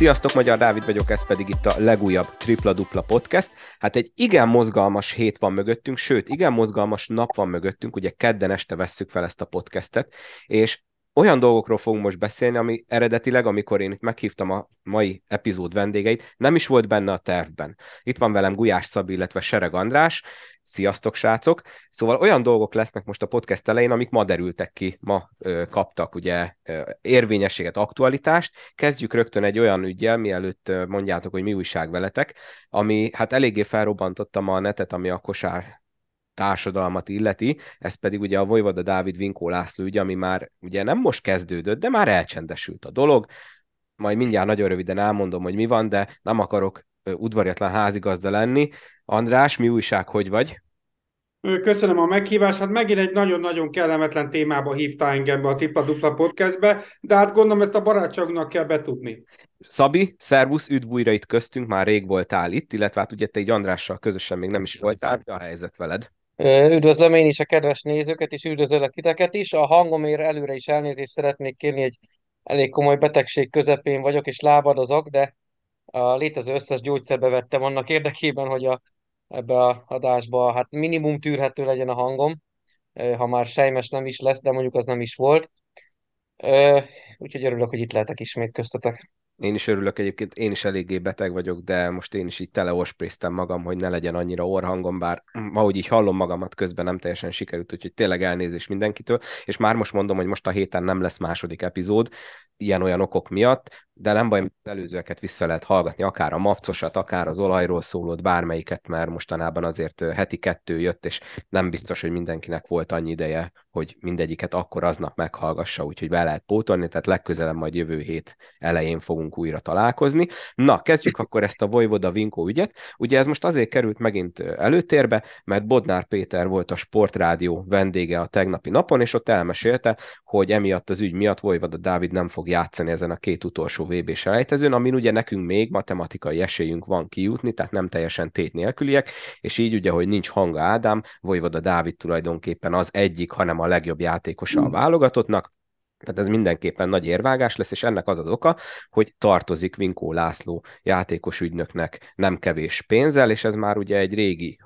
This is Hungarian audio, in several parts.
Sziasztok, Magyar Dávid vagyok, ez pedig itt a legújabb Tripla Dupla Podcast. Hát egy igen mozgalmas hét van mögöttünk, sőt, igen mozgalmas nap van mögöttünk, ugye kedden este vesszük fel ezt a podcastet, és olyan dolgokról fogunk most beszélni, ami eredetileg, amikor én itt meghívtam a mai epizód vendégeit, nem is volt benne a tervben. Itt van velem Gulyás Szabi, illetve Sereg András. Sziasztok, srácok! Szóval olyan dolgok lesznek most a podcast elején, amik ma derültek ki, ma ö, kaptak ugye ö, érvényességet, aktualitást. Kezdjük rögtön egy olyan ügyel, mielőtt ö, mondjátok, hogy mi újság veletek, ami hát eléggé felrobbantotta ma a netet, ami a kosár társadalmat illeti, ez pedig ugye a Vojvoda Dávid Vinkó László ügy, ami már ugye nem most kezdődött, de már elcsendesült a dolog. Majd mindjárt nagyon röviden elmondom, hogy mi van, de nem akarok udvariatlan házigazda lenni. András, mi újság, hogy vagy? Köszönöm a meghívást. Hát megint egy nagyon-nagyon kellemetlen témába hívta engem be a Tipla Dupla podcastbe, de hát gondolom ezt a barátságnak kell betudni. Szabi, szervusz, üdv újra itt köztünk, már rég voltál itt, illetve hát ugye te egy Andrással közösen még nem is voltál, a helyzet veled? Üdvözlöm én is a kedves nézőket, és üdvözöllek titeket is. A hangomért előre is elnézést szeretnék kérni, egy elég komoly betegség közepén vagyok, és lábadozok, de a létező összes gyógyszerbe vettem annak érdekében, hogy a, ebbe a adásba hát minimum tűrhető legyen a hangom, ha már sejmes nem is lesz, de mondjuk az nem is volt. Úgyhogy örülök, hogy itt lehetek ismét köztetek. Én is örülök egyébként, én is eléggé beteg vagyok, de most én is így teleosprésztem magam, hogy ne legyen annyira orhangom, bár ahogy így hallom magamat közben nem teljesen sikerült, úgyhogy tényleg elnézés mindenkitől, és már most mondom, hogy most a héten nem lesz második epizód, ilyen-olyan okok miatt, de nem baj, az előzőeket vissza lehet hallgatni, akár a mavcosat, akár az olajról szólót, bármelyiket, mert mostanában azért heti kettő jött, és nem biztos, hogy mindenkinek volt annyi ideje, hogy mindegyiket akkor aznap meghallgassa, úgyhogy be lehet pótolni, tehát legközelebb majd jövő hét elején fogunk újra találkozni. Na, kezdjük akkor ezt a Vojvoda Vinkó ügyet. Ugye ez most azért került megint előtérbe, mert Bodnár Péter volt a Sportrádió vendége a tegnapi napon, és ott elmesélte, hogy emiatt az ügy miatt Vojvoda Dávid nem fog játszani ezen a két utolsó VB selejtezőn, amin ugye nekünk még matematikai esélyünk van kijutni, tehát nem teljesen tét nélküliek, és így ugye, hogy nincs hanga Ádám, Vojvoda Dávid tulajdonképpen az egyik, hanem a legjobb játékosa a hmm. válogatottnak, tehát ez mindenképpen nagy érvágás lesz, és ennek az az oka, hogy tartozik Vinkó László játékos ügynöknek nem kevés pénzzel, és ez már ugye egy régi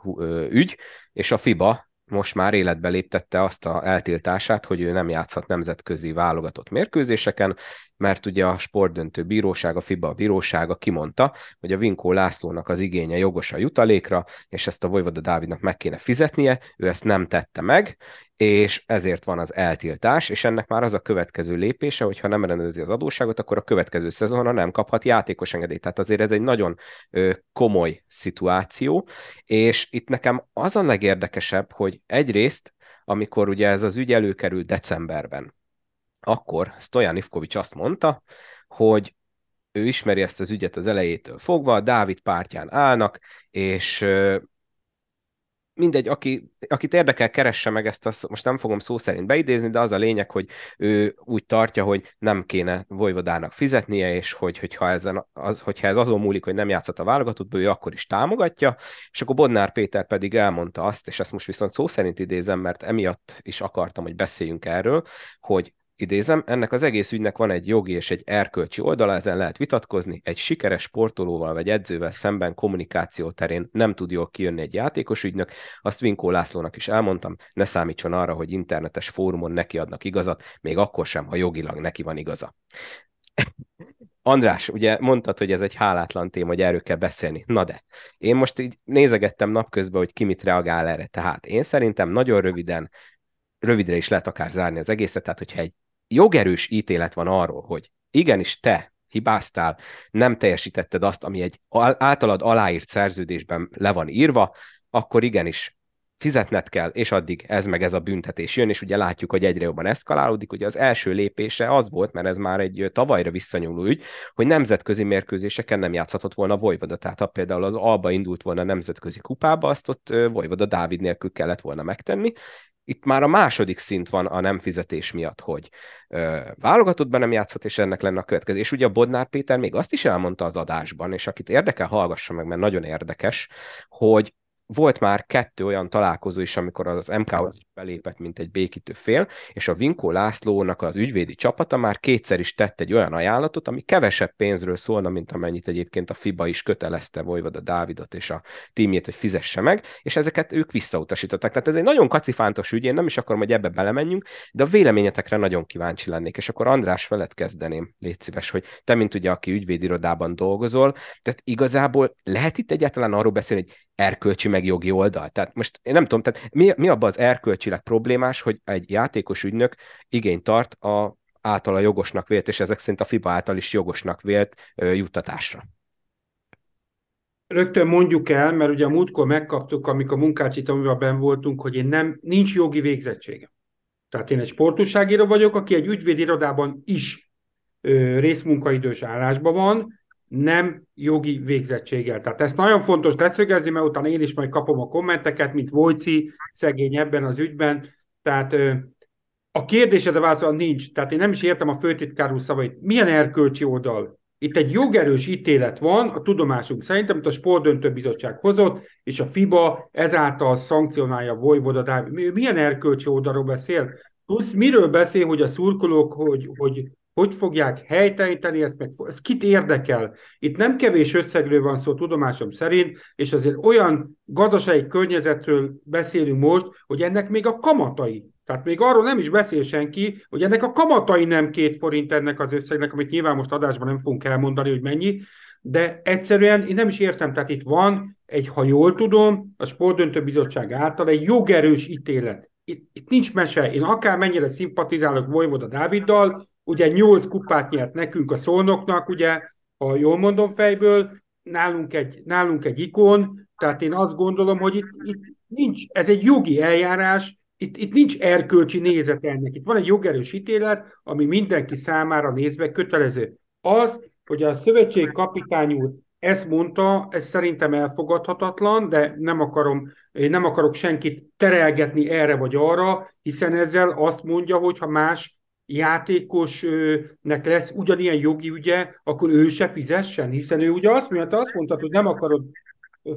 ügy, és a FIBA most már életbe léptette azt a eltiltását, hogy ő nem játszhat nemzetközi válogatott mérkőzéseken, mert ugye a sportdöntő bíróság, a FIBA bírósága kimondta, hogy a Vinkó Lászlónak az igénye jogos a jutalékra, és ezt a Vojvoda Dávidnak meg kéne fizetnie, ő ezt nem tette meg, és ezért van az eltiltás, és ennek már az a következő lépése, hogy ha nem rendezi az adósságot, akkor a következő szezonra nem kaphat játékos engedélyt. Tehát azért ez egy nagyon komoly szituáció, és itt nekem az a legérdekesebb, hogy egyrészt, amikor ugye ez az ügy előkerült decemberben, akkor Stojan Ivkovics azt mondta, hogy ő ismeri ezt az ügyet az elejétől fogva, Dávid pártján állnak, és mindegy, aki, akit érdekel, keresse meg ezt, azt most nem fogom szó szerint beidézni, de az a lényeg, hogy ő úgy tartja, hogy nem kéne Vojvodának fizetnie, és hogy, hogyha, ezen, az, hogyha ez azon múlik, hogy nem játszott a válogatottból, ő akkor is támogatja, és akkor Bodnár Péter pedig elmondta azt, és ezt most viszont szó szerint idézem, mert emiatt is akartam, hogy beszéljünk erről, hogy idézem, ennek az egész ügynek van egy jogi és egy erkölcsi oldala, ezen lehet vitatkozni, egy sikeres sportolóval vagy edzővel szemben kommunikáció terén nem tud jól kijönni egy játékos ügynök, azt Vinkó Lászlónak is elmondtam, ne számítson arra, hogy internetes fórumon neki adnak igazat, még akkor sem, ha jogilag neki van igaza. András, ugye mondtad, hogy ez egy hálátlan téma, hogy erről kell beszélni. Na de, én most így nézegettem napközben, hogy ki mit reagál erre. Tehát én szerintem nagyon röviden, rövidre is lehet akár zárni az egészet, tehát hogyha egy jogerős ítélet van arról, hogy igenis te hibáztál, nem teljesítetted azt, ami egy általad aláírt szerződésben le van írva, akkor igenis fizetned kell, és addig ez meg ez a büntetés jön, és ugye látjuk, hogy egyre jobban eszkalálódik. Ugye az első lépése az volt, mert ez már egy tavalyra visszanyúló ügy, hogy nemzetközi mérkőzéseken nem játszhatott volna Vojvoda. Tehát ha például az Alba indult volna a nemzetközi kupába, azt ott Vojvoda Dávid nélkül kellett volna megtenni, itt már a második szint van a nem fizetés miatt, hogy ö, válogatottban nem játszhat, és ennek lenne a következő. És ugye a Bodnár Péter még azt is elmondta az adásban, és akit érdekel, hallgassa meg, mert nagyon érdekes, hogy volt már kettő olyan találkozó is, amikor az MK-hoz belépett, mint egy békítő fél, és a Vinkó Lászlónak az ügyvédi csapata már kétszer is tett egy olyan ajánlatot, ami kevesebb pénzről szólna, mint amennyit egyébként a FIBA is kötelezte Vojvoda Dávidot és a tímjét, hogy fizesse meg, és ezeket ők visszautasították. Tehát ez egy nagyon kacifántos ügy, én nem is akarom, hogy ebbe belemenjünk, de a véleményetekre nagyon kíváncsi lennék. És akkor András veled kezdeném, légy szíves, hogy te, mint ugye, aki ügyvédirodában dolgozol, tehát igazából lehet itt egyáltalán arról beszélni, hogy erkölcsi meg jogi oldal. Tehát most én nem tudom, tehát mi, mi abban az erkölcsileg problémás, hogy egy játékos ügynök igényt tart a általa jogosnak vélt, és ezek szerint a FIBA által is jogosnak vélt ö, juttatásra. Rögtön mondjuk el, mert ugye a múltkor megkaptuk, amikor a munkácsi ben voltunk, hogy én nem, nincs jogi végzettségem. Tehát én egy sportúságíró vagyok, aki egy ügyvédirodában is ö, részmunkaidős állásban van, nem jogi végzettséggel. Tehát ezt nagyon fontos leszögezni, mert utána én is majd kapom a kommenteket, mint Vojci, szegény ebben az ügyben. Tehát a kérdésedre válaszol nincs. Tehát én nem is értem a főtitkár úr szavait. Milyen erkölcsi oldal? Itt egy jogerős ítélet van, a tudomásunk szerint, amit a Sportdöntő Bizottság hozott, és a FIBA ezáltal szankcionálja a Vojvoda. Milyen erkölcsi oldalról beszél? Plusz miről beszél, hogy a szurkolók, hogy, hogy hogy fogják helytelíteni ezt, meg ez kit érdekel? Itt nem kevés összegről van szó tudomásom szerint, és azért olyan gazdasági környezetről beszélünk most, hogy ennek még a kamatai. Tehát még arról nem is beszél senki, hogy ennek a kamatai nem két forint ennek az összegnek, amit nyilván most adásban nem fogunk elmondani, hogy mennyi, de egyszerűen én nem is értem, tehát itt van egy, ha jól tudom, a Sportdöntő Bizottság által egy jogerős ítélet. Itt, itt nincs mese. Én akár mennyire szimpatizálok Vojvoda Dáviddal, ugye nyolc kupát nyert nekünk a szolnoknak, ugye, ha jól mondom fejből, nálunk egy, nálunk egy ikon, tehát én azt gondolom, hogy itt, itt nincs, ez egy jogi eljárás, itt, itt nincs erkölcsi nézet ennek. Itt van egy jogerős ítélet, ami mindenki számára nézve kötelező. Az, hogy a szövetség kapitány úr ezt mondta, ez szerintem elfogadhatatlan, de nem akarom, én nem akarok senkit terelgetni erre vagy arra, hiszen ezzel azt mondja, hogy ha más játékosnek lesz ugyanilyen jogi ügye, akkor ő se fizessen, hiszen ő ugye azt mondta, azt mondta, hogy nem akarod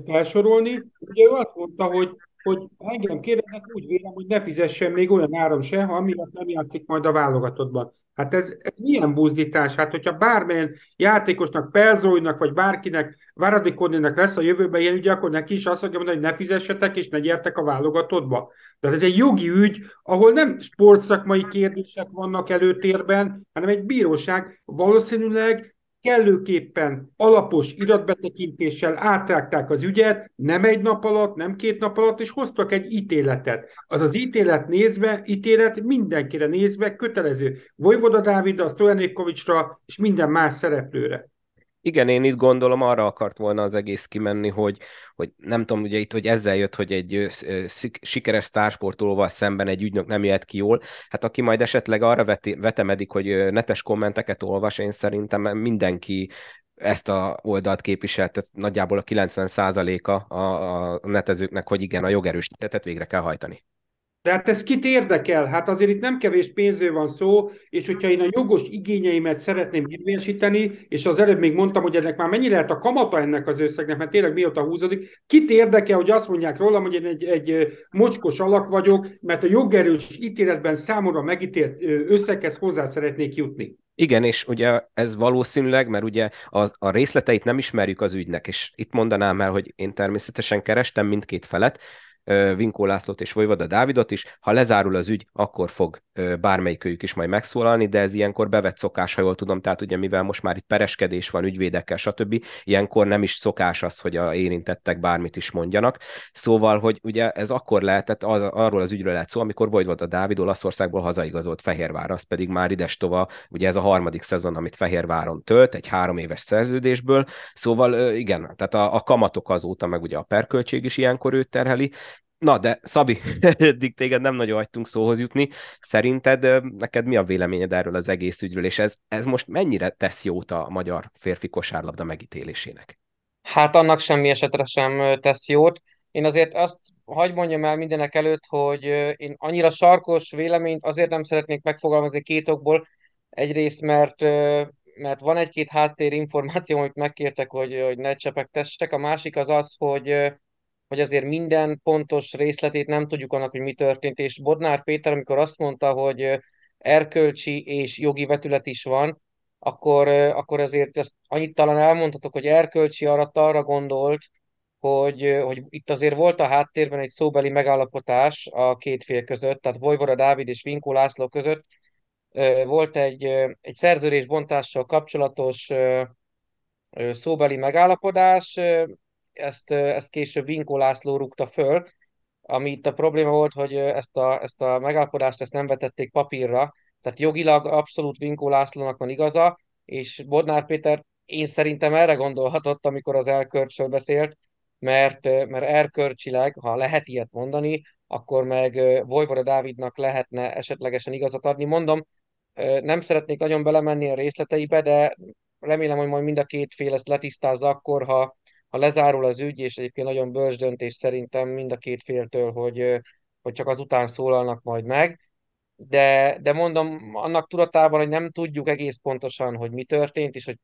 felsorolni, ugye ő azt mondta, hogy, hogy engem kérdeznek, úgy vélem, hogy ne fizessen még olyan áron se, ha amiatt nem játszik majd a válogatottban. Hát ez, ez milyen buzdítás? Hát, hogyha bármilyen játékosnak, Pelzóinak, vagy bárkinek, Varadikoninak lesz a jövőben ilyen ügy, akkor neki is azt fogja mondani, hogy ne fizessetek, és ne gyertek a válogatottba. Tehát ez egy jogi ügy, ahol nem sportszakmai kérdések vannak előtérben, hanem egy bíróság valószínűleg kellőképpen alapos iratbetekintéssel átrágták az ügyet, nem egy nap alatt, nem két nap alatt, és hoztak egy ítéletet. Az az ítélet nézve, ítélet mindenkire nézve kötelező. Vojvoda Dávidra, Stojanékovicsra és minden más szereplőre. Igen, én itt gondolom arra akart volna az egész kimenni, hogy, hogy nem tudom, ugye itt, hogy ezzel jött, hogy egy sikeres sztársportolóval szemben egy ügynök nem jött ki jól. Hát aki majd esetleg arra veti, vetemedik, hogy netes kommenteket olvas, én szerintem mindenki ezt a oldalt képviselt, tehát nagyjából a 90%-a a, a netezőknek, hogy igen, a jogerős tetet végre kell hajtani. De hát ez kit érdekel? Hát azért itt nem kevés pénzről van szó, és hogyha én a jogos igényeimet szeretném érvényesíteni, és az előbb még mondtam, hogy ennek már mennyi lehet a kamata ennek az összegnek, mert tényleg mióta húzódik, kit érdekel, hogy azt mondják rólam, hogy én egy, egy mocskos alak vagyok, mert a jogerős ítéletben számomra megítélt összeghez hozzá szeretnék jutni. Igen, és ugye ez valószínűleg, mert ugye az, a részleteit nem ismerjük az ügynek, és itt mondanám el, hogy én természetesen kerestem mindkét felet, Vinkó Lászlót és Vojvoda Dávidot is. Ha lezárul az ügy, akkor fog bármelyikőjük is majd megszólalni, de ez ilyenkor bevett szokás, ha jól tudom, tehát ugye mivel most már itt pereskedés van ügyvédekkel, stb., ilyenkor nem is szokás az, hogy a érintettek bármit is mondjanak. Szóval, hogy ugye ez akkor lehetett, az, arról az ügyről lehet szó, amikor Vojvoda Dávid Olaszországból hazaigazolt Fehérvár, az pedig már idestova, ugye ez a harmadik szezon, amit Fehérváron tölt, egy három éves szerződésből, szóval igen, tehát a, a kamatok azóta, meg ugye a perköltség is ilyenkor őt terheli, Na, de Szabi, eddig téged nem nagyon hagytunk szóhoz jutni. Szerinted neked mi a véleményed erről az egész ügyről, és ez, ez most mennyire tesz jót a magyar férfi kosárlabda megítélésének? Hát annak semmi esetre sem tesz jót. Én azért azt hagy mondjam el mindenek előtt, hogy én annyira sarkos véleményt azért nem szeretnék megfogalmazni két okból. Egyrészt, mert mert van egy-két háttérinformáció, amit megkértek, hogy, hogy ne csepegtessek. A másik az az, hogy hogy azért minden pontos részletét nem tudjuk annak, hogy mi történt, és Bodnár Péter, amikor azt mondta, hogy erkölcsi és jogi vetület is van, akkor, akkor azért ezt annyit talán elmondhatok, hogy erkölcsi alatt arra gondolt, hogy, hogy itt azért volt a háttérben egy szóbeli megállapotás a két fél között, tehát Vojvoda Dávid és Vinkó László között. Volt egy, egy szerződésbontással kapcsolatos szóbeli megállapodás, ezt, ezt később Vinkó László rúgta föl, ami itt a probléma volt, hogy ezt a, ezt a megállapodást ezt nem vetették papírra, tehát jogilag abszolút Vinkó Lászlónak van igaza, és Bodnár Péter én szerintem erre gondolhatott, amikor az elkörcsről beszélt, mert, mert erkörcsileg, ha lehet ilyet mondani, akkor meg Vojvoda Dávidnak lehetne esetlegesen igazat adni. Mondom, nem szeretnék nagyon belemenni a részleteibe, de remélem, hogy majd mind a két fél ezt letisztázza akkor, ha, ha lezárul az ügy, és egyébként nagyon bölcs döntés szerintem mind a két féltől, hogy, hogy csak azután szólalnak majd meg. De, de mondom, annak tudatában, hogy nem tudjuk egész pontosan, hogy mi történt, és hogy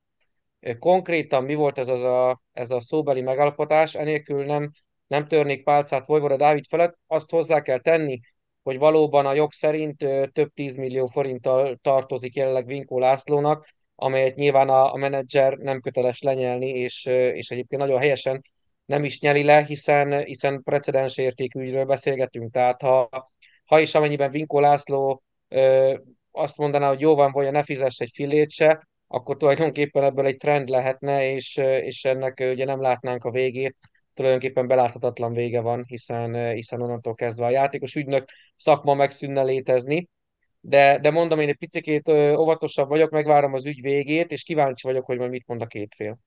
konkrétan mi volt ez, az a, ez a szóbeli megállapodás, enélkül nem, nem törnék pálcát Vojvoda Dávid felett, azt hozzá kell tenni, hogy valóban a jog szerint több tízmillió forinttal tartozik jelenleg Vinkó Lászlónak, amelyet nyilván a, a menedzser nem köteles lenyelni, és, és egyébként nagyon helyesen nem is nyeli le, hiszen, hiszen precedens értékű ügyről beszélgetünk. Tehát ha, ha is amennyiben Vinkó László ö, azt mondaná, hogy jó van, vagy ne fizess egy fillét se, akkor tulajdonképpen ebből egy trend lehetne, és, és ennek ugye nem látnánk a végét, tulajdonképpen beláthatatlan vége van, hiszen, hiszen onnantól kezdve a játékos ügynök szakma megszűnne létezni, de, de mondom, én egy picit óvatosabb vagyok, megvárom az ügy végét, és kíváncsi vagyok, hogy majd mit mond a két fél.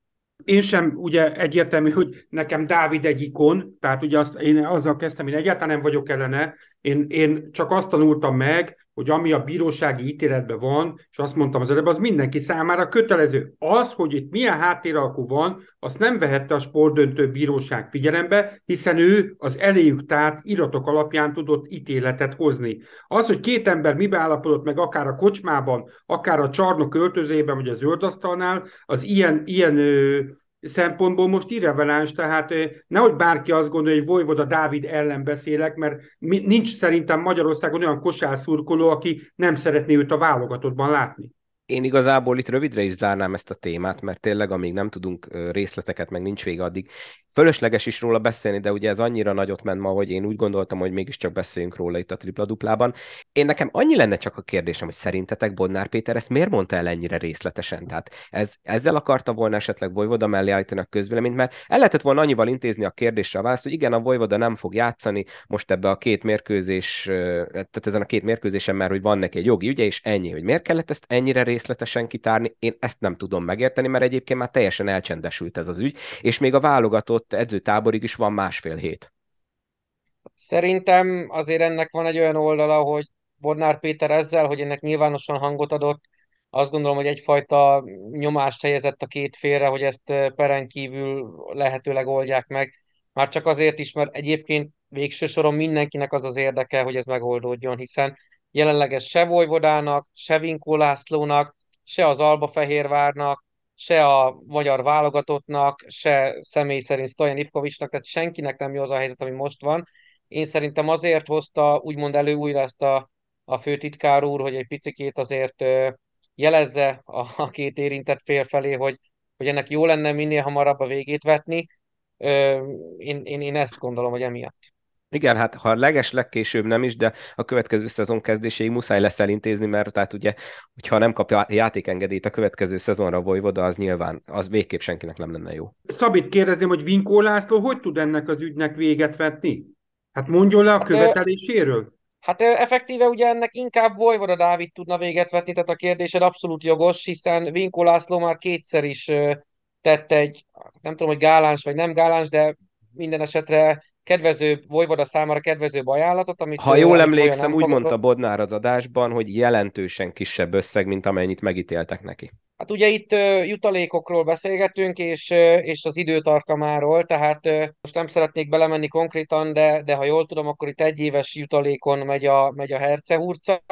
Én sem ugye egyértelmű, hogy nekem Dávid egy ikon, tehát ugye azt, én azzal kezdtem, én egyáltalán nem vagyok ellene, én, én csak azt tanultam meg, hogy ami a bírósági ítéletben van, és azt mondtam az előbb, az mindenki számára kötelező. Az, hogy itt milyen háttéralkú van, azt nem vehette a sportdöntő bíróság figyelembe, hiszen ő az eléjük tárt iratok alapján tudott ítéletet hozni. Az, hogy két ember mibe állapodott meg, akár a kocsmában, akár a csarnok öltözében, vagy az zöldasztalnál, az ilyen, ilyen szempontból most irreveláns, tehát nehogy bárki azt gondolja, hogy Vojvoda Dávid ellen beszélek, mert nincs szerintem Magyarországon olyan kosárszurkoló, aki nem szeretné őt a válogatottban látni. Én igazából itt rövidre is zárnám ezt a témát, mert tényleg amíg nem tudunk részleteket, meg nincs vége addig, fölösleges is róla beszélni, de ugye ez annyira nagyot ment ma, hogy én úgy gondoltam, hogy mégiscsak beszéljünk róla itt a tripla-duplában. Én nekem annyi lenne csak a kérdésem, hogy szerintetek Bodnár Péter ezt miért mondta el ennyire részletesen? Tehát ez, ezzel akarta volna esetleg Vojvoda mellé állítani a közvéleményt, mert el lehetett volna annyival intézni a kérdésre a választ, hogy igen, a Vojvoda nem fog játszani most ebbe a két mérkőzés, tehát ezen a két mérkőzésen, mert hogy van neki egy jogi ügye, és ennyi, hogy miért kellett ezt ennyire részletesen kitárni, én ezt nem tudom megérteni, mert egyébként már teljesen elcsendesült ez az ügy, és még a válogatott edzőtáborig is van másfél hét. Szerintem azért ennek van egy olyan oldala, hogy Bodnár Péter ezzel, hogy ennek nyilvánosan hangot adott, azt gondolom, hogy egyfajta nyomást helyezett a két félre, hogy ezt peren kívül lehetőleg oldják meg. Már csak azért is, mert egyébként végső soron mindenkinek az az érdeke, hogy ez megoldódjon, hiszen jelenleg ez se Vojvodának, se Vinkó Lászlónak, se az Alba Fehérvárnak, se a magyar válogatottnak, se személy szerint Stojan Ivkovicsnak, tehát senkinek nem jó az a helyzet, ami most van. Én szerintem azért hozta úgymond elő újra ezt a, a főtitkár úr, hogy egy picikét azért jelezze a, a két érintett fél felé, hogy, hogy ennek jó lenne minél hamarabb a végét vetni. Én, én, én ezt gondolom, hogy emiatt. Igen, hát ha leges legkésőbb nem is, de a következő szezon kezdéséig muszáj lesz elintézni, mert tehát ugye, hogyha nem kapja játékengedélyt a következő szezonra Vojvoda, az nyilván, az végképp senkinek nem lenne jó. Szabit kérdezném, hogy Vinkó László hogy tud ennek az ügynek véget vetni? Hát mondjon le a hát, követeléséről. Hát effektíve ugye ennek inkább Vojvoda Dávid tudna véget vetni, tehát a kérdésed abszolút jogos, hiszen Vinkó László már kétszer is tett egy, nem tudom, hogy gáláns vagy nem gáláns, de minden esetre kedvező, Vojvoda számára kedvező ajánlatot, amit... Ha jól emlékszem, úgy mondta Bodnár az adásban, hogy jelentősen kisebb összeg, mint amennyit megítéltek neki. Hát ugye itt jutalékokról beszélgetünk, és, és az időtartamáról, tehát most nem szeretnék belemenni konkrétan, de, de ha jól tudom, akkor itt egy éves jutalékon megy a, megy a hercehurca,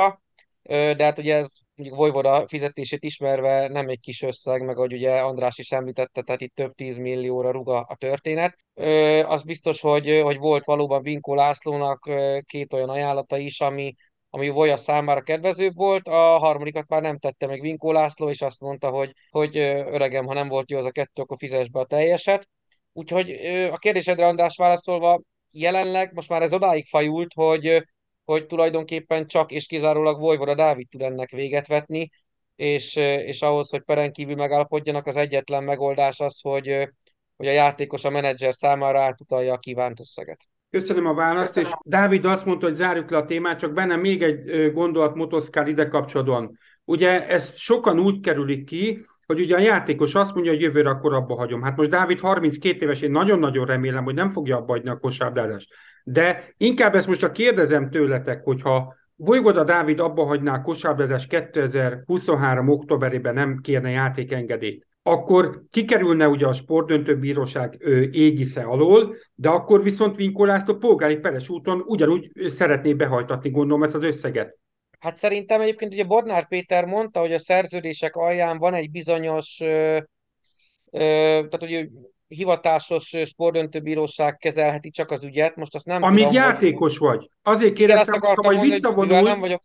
de hát ugye ez mondjuk Vojvoda fizetését ismerve nem egy kis összeg, meg ahogy ugye András is említette, tehát itt több tíz millióra ruga a történet. Ö, az biztos, hogy, hogy volt valóban Vinkó Lászlónak két olyan ajánlata is, ami, ami Voja számára kedvezőbb volt, a harmadikat már nem tette meg Vinkó László, és azt mondta, hogy, hogy öregem, ha nem volt jó az a kettő, akkor fizes be a teljeset. Úgyhogy a kérdésedre, András, válaszolva, jelenleg most már ez odáig fajult, hogy, hogy tulajdonképpen csak és kizárólag Vojvoda Dávid tud ennek véget vetni, és, és ahhoz, hogy peren kívül megállapodjanak, az egyetlen megoldás az, hogy, hogy a játékos a menedzser számára átutalja a kívánt összeget. Köszönöm a választ, Köszönöm. és Dávid azt mondta, hogy zárjuk le a témát, csak bennem még egy gondolat motoszkál ide kapcsolatban. Ugye ez sokan úgy kerülik ki, hogy ugye a játékos azt mondja, hogy jövőre akkor abba hagyom. Hát most Dávid 32 éves, én nagyon-nagyon remélem, hogy nem fogja abba hagyni a kosárlabdázást. De inkább ezt most csak kérdezem tőletek, hogyha Vojvoda Dávid abba hagyná a kosárlabdázást 2023. októberében nem kérne játékengedélyt, akkor kikerülne ugye a sportdöntőbíróság égisze alól, de akkor viszont Vinkó László polgári peres úton ugyanúgy szeretné behajtatni, gondolom, ezt az összeget. Hát szerintem egyébként ugye Bodnár Péter mondta, hogy a szerződések alján van egy bizonyos, ö, ö, tehát hogy hivatásos sportdöntőbíróság kezelheti csak az ügyet, most azt nem Amíg tudom, játékos hogy... vagy. Azért kérdeztem, hogy visszavonul... Nem vagyok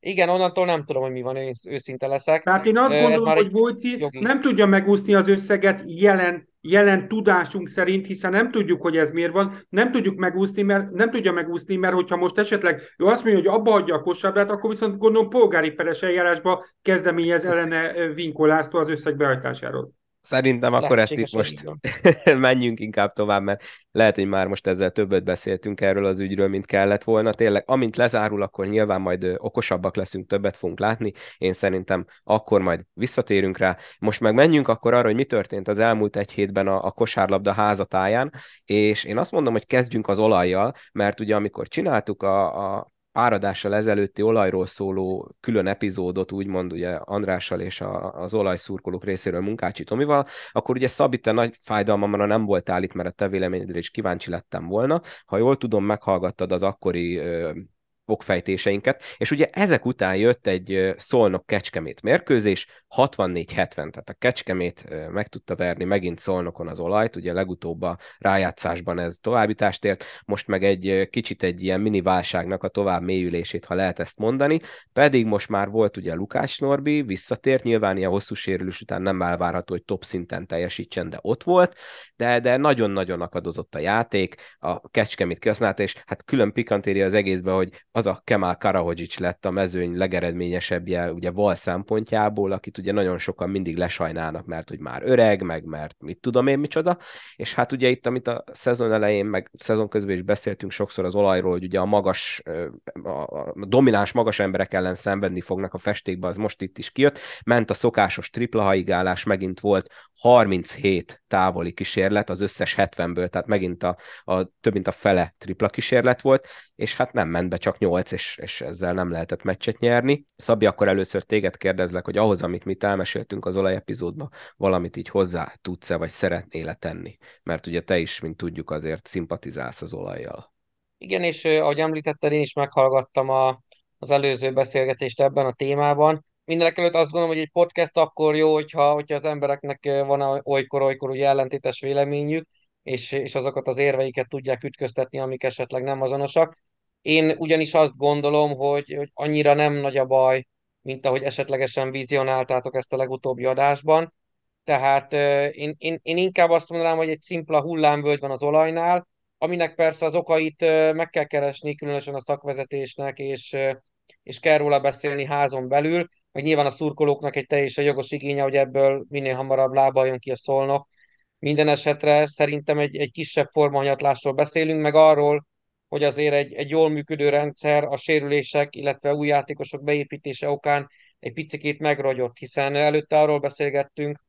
igen, onnantól nem tudom, hogy mi van, őszinte leszek. Tehát én azt gondolom, hogy Vojci nem tudja megúszni az összeget jelen, jelen tudásunk szerint, hiszen nem tudjuk, hogy ez miért van, nem tudjuk megúszni, mert nem tudja megúszni, mert hogyha most esetleg ő azt mondja, hogy abba hagyja a kosárlabdát, akkor viszont gondolom polgári peres eljárásba kezdeményez ellene vinkolásztó az összeg behajtásáról. Szerintem akkor ezt itt most menjünk inkább tovább, mert lehet, hogy már most ezzel többet beszéltünk erről az ügyről, mint kellett volna. Tényleg, amint lezárul, akkor nyilván majd okosabbak leszünk, többet fogunk látni. Én szerintem akkor majd visszatérünk rá. Most meg menjünk akkor arra, hogy mi történt az elmúlt egy hétben a, a kosárlabda házatáján, és én azt mondom, hogy kezdjünk az olajjal, mert ugye amikor csináltuk a, a áradással ezelőtti olajról szóló külön epizódot, úgymond ugye Andrással és a, az olajszurkolók részéről Munkácsi Tomival, akkor ugye Szabi, te nagy fájdalmamra nem voltál itt, mert a te véleményedre is kíváncsi lettem volna. Ha jól tudom, meghallgattad az akkori okfejtéseinket, és ugye ezek után jött egy Szolnok Kecskemét mérkőzés, 64-70, tehát a Kecskemét meg tudta verni megint Szolnokon az olajt, ugye legutóbb a rájátszásban ez továbbítást ért, most meg egy kicsit egy ilyen mini válságnak a tovább mélyülését, ha lehet ezt mondani, pedig most már volt ugye Lukács Norbi, visszatért, nyilván ilyen hosszú sérülés után nem elvárható, hogy top szinten teljesítsen, de ott volt, de, de nagyon-nagyon akadozott a játék, a Kecskemét kihasználta, és hát külön pikantéria az egészben, hogy az a Kemal Karahodzic lett a mezőny legeredményesebbje ugye Val szempontjából, akit ugye nagyon sokan mindig lesajnálnak, mert hogy már öreg, meg mert mit tudom én micsoda, és hát ugye itt, amit a szezon elején, meg szezon közben is beszéltünk sokszor az olajról, hogy ugye a magas, a domináns magas emberek ellen szenvedni fognak a festékbe, az most itt is kijött, ment a szokásos tripla haigálás, megint volt 37 távoli kísérlet az összes 70-ből, tehát megint a, a több mint a fele tripla kísérlet volt, és hát nem ment be csak 8, és, és ezzel nem lehetett meccset nyerni. Szabi, akkor először téged kérdezlek, hogy ahhoz, amit mi elmeséltünk az olajepizódban, valamit így hozzá tudsz-e, vagy szeretnél tenni? Mert ugye te is, mint tudjuk, azért szimpatizálsz az olajjal. Igen, és ahogy említetted, én is meghallgattam a, az előző beszélgetést ebben a témában. Mindenek előtt azt gondolom, hogy egy podcast akkor jó, hogyha, hogyha az embereknek van olykor-olykor ugye ellentétes véleményük, és, és azokat az érveiket tudják ütköztetni, amik esetleg nem azonosak. Én ugyanis azt gondolom, hogy, hogy annyira nem nagy a baj, mint ahogy esetlegesen vizionáltátok ezt a legutóbbi adásban. Tehát én, én, én inkább azt mondanám, hogy egy szimpla hullámvölgy van az olajnál, aminek persze az okait meg kell keresni, különösen a szakvezetésnek, és, és kell róla beszélni házon belül, meg nyilván a szurkolóknak egy teljesen jogos igénye, hogy ebből minél hamarabb lábaljon ki a szolnok. Minden esetre szerintem egy, egy kisebb formahanyatlásról beszélünk, meg arról, hogy azért egy, egy jól működő rendszer a sérülések, illetve új játékosok beépítése okán egy picit megragyott, hiszen előtte arról beszélgettünk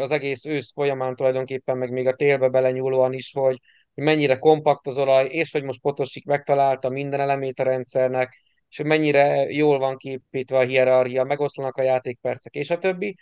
az egész ősz folyamán tulajdonképpen, meg még a télbe belenyúlóan is, hogy mennyire kompakt az olaj, és hogy most Potosik megtalálta minden elemét a rendszernek, és hogy mennyire jól van képítve a hierarchia, megoszlanak a játékpercek, és a többi.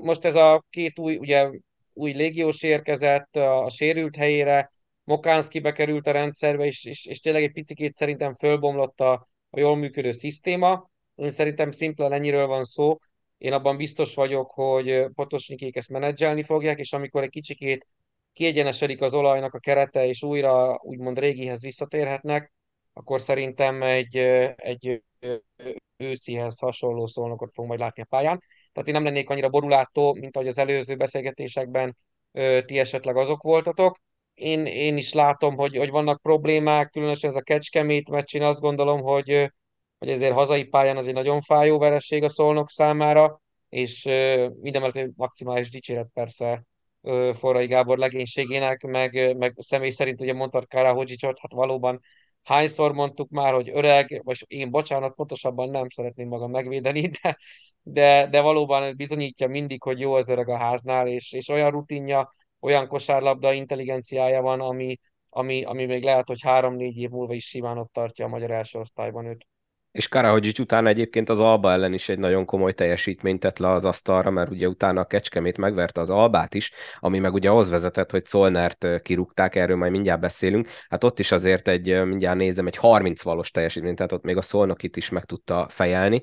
Most ez a két új, ugye új légiós érkezett a sérült helyére, Mokánszki bekerült a rendszerbe, és, és, és tényleg egy picit szerintem fölbomlott a, a jól működő szisztéma. Én szerintem szimplán ennyiről van szó. Én abban biztos vagyok, hogy Potosnikék ezt menedzselni fogják, és amikor egy kicsikét kiegyenesedik az olajnak a kerete, és újra úgymond régihez visszatérhetnek, akkor szerintem egy, egy őszihez hasonló szolnokot fogunk majd látni a pályán. Tehát én nem lennék annyira borulátó, mint ahogy az előző beszélgetésekben ti esetleg azok voltatok. Én, én is látom, hogy, hogy vannak problémák, különösen ez a Kecskemét meccs, én azt gondolom, hogy, hogy ezért hazai pályán az egy nagyon fájó vereség a szolnok számára, és minden maximális dicséret persze Forrai Gábor legénységének, meg, meg személy szerint ugye mondtad Kára Hodzsicsot, hát valóban hányszor mondtuk már, hogy öreg, vagy én bocsánat, pontosabban nem szeretném magam megvédeni, de, de, de valóban bizonyítja mindig, hogy jó az öreg a háznál, és, és olyan rutinja, olyan kosárlabda intelligenciája van, ami, ami, ami még lehet, hogy három-négy év múlva is simán ott tartja a magyar első osztályban őt és Karahogyics utána egyébként az Alba ellen is egy nagyon komoly teljesítményt tett le az asztalra, mert ugye utána a Kecskemét megverte az Albát is, ami meg ugye ahhoz vezetett, hogy Szolnert kirúgták, erről majd mindjárt beszélünk. Hát ott is azért egy, mindjárt nézem, egy 30 valós teljesítményt, tehát ott még a Szolnokit is meg tudta fejelni.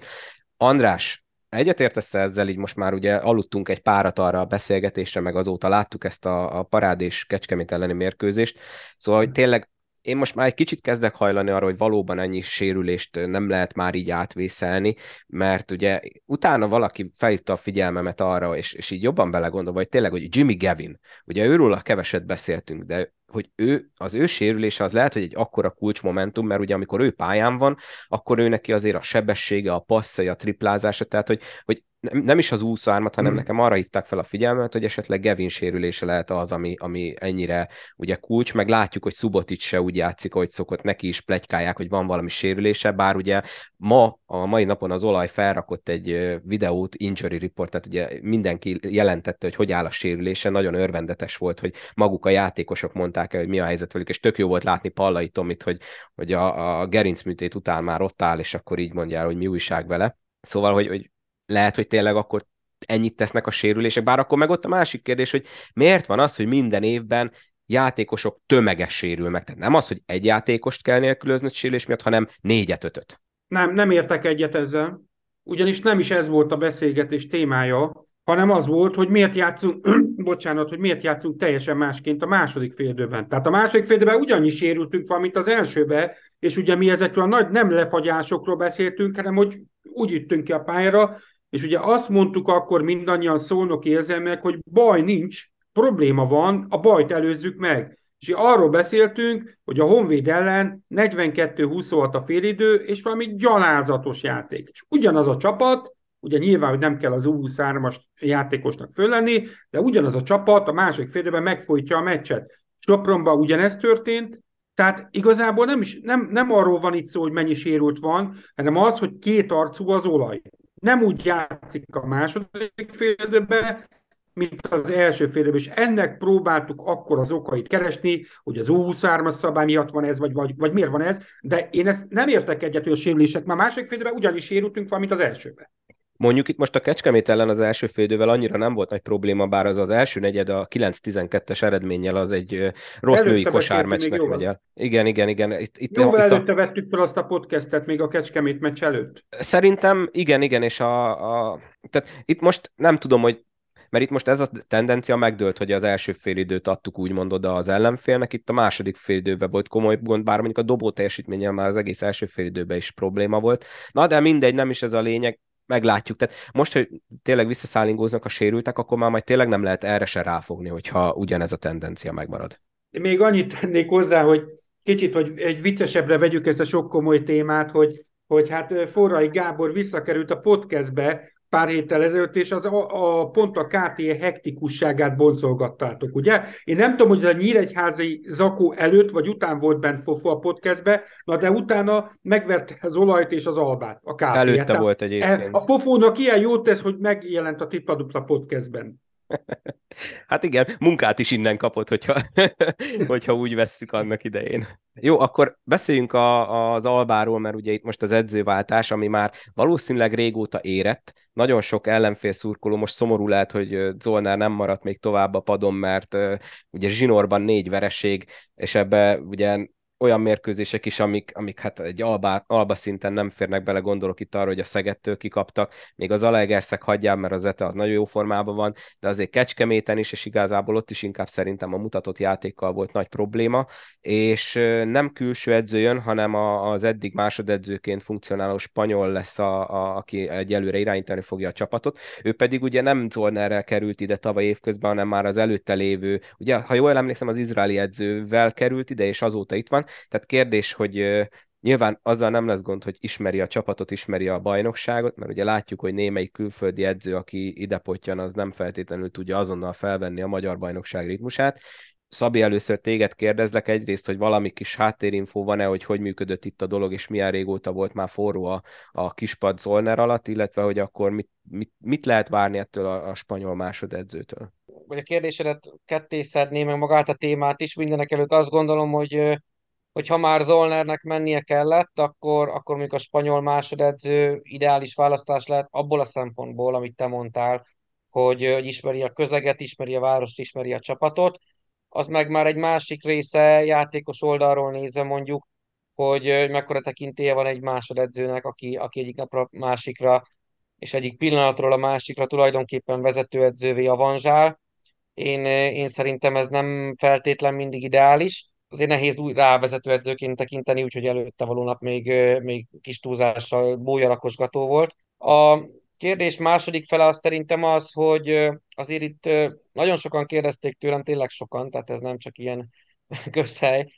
András, egyetértesz ezzel, így most már ugye aludtunk egy párat arra a beszélgetésre, meg azóta láttuk ezt a, a parád és Kecskemét elleni mérkőzést, szóval hogy tényleg én most már egy kicsit kezdek hajlani arra, hogy valóban ennyi sérülést nem lehet már így átvészelni, mert ugye utána valaki felhívta a figyelmemet arra, és, és így jobban belegondolva, hogy tényleg, hogy Jimmy Gavin, ugye őről a keveset beszéltünk, de hogy ő, az ő sérülése az lehet, hogy egy akkora kulcsmomentum, mert ugye amikor ő pályán van, akkor ő neki azért a sebessége, a passzai, a triplázása, tehát hogy, hogy nem, nem is az úszármat, hanem mm. nekem arra hívták fel a figyelmet, hogy esetleg Gevin sérülése lehet az, ami, ami ennyire ugye kulcs, meg látjuk, hogy Subotic se úgy játszik, ahogy szokott, neki is plegykálják, hogy van valami sérülése, bár ugye ma, a mai napon az olaj felrakott egy videót, injury report, tehát ugye mindenki jelentette, hogy hogy áll a sérülése, nagyon örvendetes volt, hogy maguk a játékosok mondták el, hogy mi a helyzet velük, és tök jó volt látni Pallai Tomit, hogy, hogy a, a gerincműtét után már ott áll, és akkor így mondja, hogy mi újság vele. Szóval, hogy, hogy lehet, hogy tényleg akkor ennyit tesznek a sérülések, bár akkor meg ott a másik kérdés, hogy miért van az, hogy minden évben játékosok tömeges sérül meg. Tehát nem az, hogy egy játékost kell nélkülözni a sérülés miatt, hanem négyet, ötöt. Nem, nem értek egyet ezzel. Ugyanis nem is ez volt a beszélgetés témája, hanem az volt, hogy miért játszunk, bocsánat, hogy miért játszunk teljesen másként a második féldőben. Tehát a második féldőben ugyannyi sérültünk van, mint az elsőbe, és ugye mi ezekről a nagy nem lefagyásokról beszéltünk, hanem hogy úgy üttünk ki a pályára, és ugye azt mondtuk akkor mindannyian szólnok érzelmek, hogy baj nincs, probléma van, a bajt előzzük meg. És arról beszéltünk, hogy a Honvéd ellen 42-26 a félidő, és valami gyalázatos játék. És ugyanaz a csapat, ugye nyilván, hogy nem kell az U23-as játékosnak föllenni, de ugyanaz a csapat a másik félidőben megfolytja a meccset. Sopronban ugyanezt történt, tehát igazából nem, is, nem, nem arról van itt szó, hogy mennyi sérült van, hanem az, hogy két arcú az olaj nem úgy játszik a második félidőben, mint az első félidőben, és ennek próbáltuk akkor az okait keresni, hogy az U23-as szabály miatt van ez, vagy, vagy, vagy miért van ez, de én ezt nem értek egyet, hogy a sérülések már második félidőben ugyanis sérültünk van, mint az elsőben. Mondjuk itt most a Kecskemét ellen az első félidővel annyira nem volt nagy probléma, bár az az első negyed a 9-12-es eredménnyel az egy rossz előtte női kosármeccsnek megy el. Igen, igen, igen. Itt, itt Jóval itt előtte a... vettük fel azt a podcastet még a Kecskemét meccs előtt. Szerintem igen, igen, és a, a... Tehát itt most nem tudom, hogy mert itt most ez a tendencia megdőlt, hogy az első félidőt adtuk úgymond oda az ellenfélnek, itt a második félidőben volt komoly gond, bár mondjuk a dobó teljesítménnyel már az egész első félidőben is probléma volt. Na de mindegy, nem is ez a lényeg, meglátjuk. Tehát most, hogy tényleg visszaszállingóznak a sérültek, akkor már majd tényleg nem lehet erre se ráfogni, hogyha ugyanez a tendencia megmarad. Még annyit tennék hozzá, hogy kicsit, hogy egy viccesebbre vegyük ezt a sok komoly témát, hogy, hogy hát Forrai Gábor visszakerült a podcastbe, pár héttel ezelőtt, és az a, a pont a KT hektikusságát boncolgattátok, ugye? Én nem tudom, hogy ez a Nyíregyházi zakó előtt vagy után volt bent Fofo a podcastbe, na de utána megverte az olajt és az albát, a KT. Előtte Tehát volt egyébként. A Fofónak ilyen jót tesz, hogy megjelent a Tipla Dupla podcastben. Hát igen, munkát is innen kapott, hogyha, hogyha úgy vesszük annak idején. Jó, akkor beszéljünk a, az Albáról, mert ugye itt most az edzőváltás, ami már valószínűleg régóta érett. Nagyon sok ellenfél szurkoló, most szomorú lehet, hogy Zolnár nem maradt még tovább a padon, mert ugye zsinórban négy vereség, és ebbe ugye olyan mérkőzések is, amik, amik hát egy alba, alba szinten nem férnek bele, gondolok itt arra, hogy a Szegettől kikaptak, még az Alegerszeg hagyjál, mert az Ete az nagyon jó formában van, de azért Kecskeméten is, és igazából ott is inkább szerintem a mutatott játékkal volt nagy probléma, és nem külső edző jön, hanem az eddig másodedzőként funkcionáló spanyol lesz, a, a, aki egy előre irányítani fogja a csapatot. Ő pedig ugye nem Zolnerrel került ide tavaly évközben, hanem már az előtte lévő, ugye, ha jól emlékszem, az izraeli edzővel került ide, és azóta itt van. Tehát kérdés, hogy Nyilván azzal nem lesz gond, hogy ismeri a csapatot, ismeri a bajnokságot, mert ugye látjuk, hogy némelyik külföldi edző, aki ide potyan, az nem feltétlenül tudja azonnal felvenni a magyar bajnokság ritmusát. Szabi, először téged kérdezlek egyrészt, hogy valami kis háttérinfó van-e, hogy hogy működött itt a dolog, és milyen régóta volt már forró a, a kispad Zolner alatt, illetve hogy akkor mit, mit, mit lehet várni ettől a, a spanyol másodedzőtől? Vagy a kérdésedet ketté szedném, meg magát a témát is. Mindenek előtt azt gondolom, hogy hogy ha már Zolnernek mennie kellett, akkor, akkor még a spanyol másodedző ideális választás lehet abból a szempontból, amit te mondtál, hogy, hogy ismeri a közeget, ismeri a várost, ismeri a csapatot, az meg már egy másik része játékos oldalról nézve mondjuk, hogy mekkora tekintélye van egy másodedzőnek, aki, aki egyik napra másikra, és egyik pillanatról a másikra tulajdonképpen vezetőedzővé avanzsál. Én, én szerintem ez nem feltétlen mindig ideális. Azért nehéz úgy rávezetőedzőként tekinteni, úgyhogy előtte való nap még, még kis túlzással bójarakosgató volt. A kérdés második fele az szerintem az, hogy azért itt nagyon sokan kérdezték tőlem, tényleg sokan, tehát ez nem csak ilyen közhely,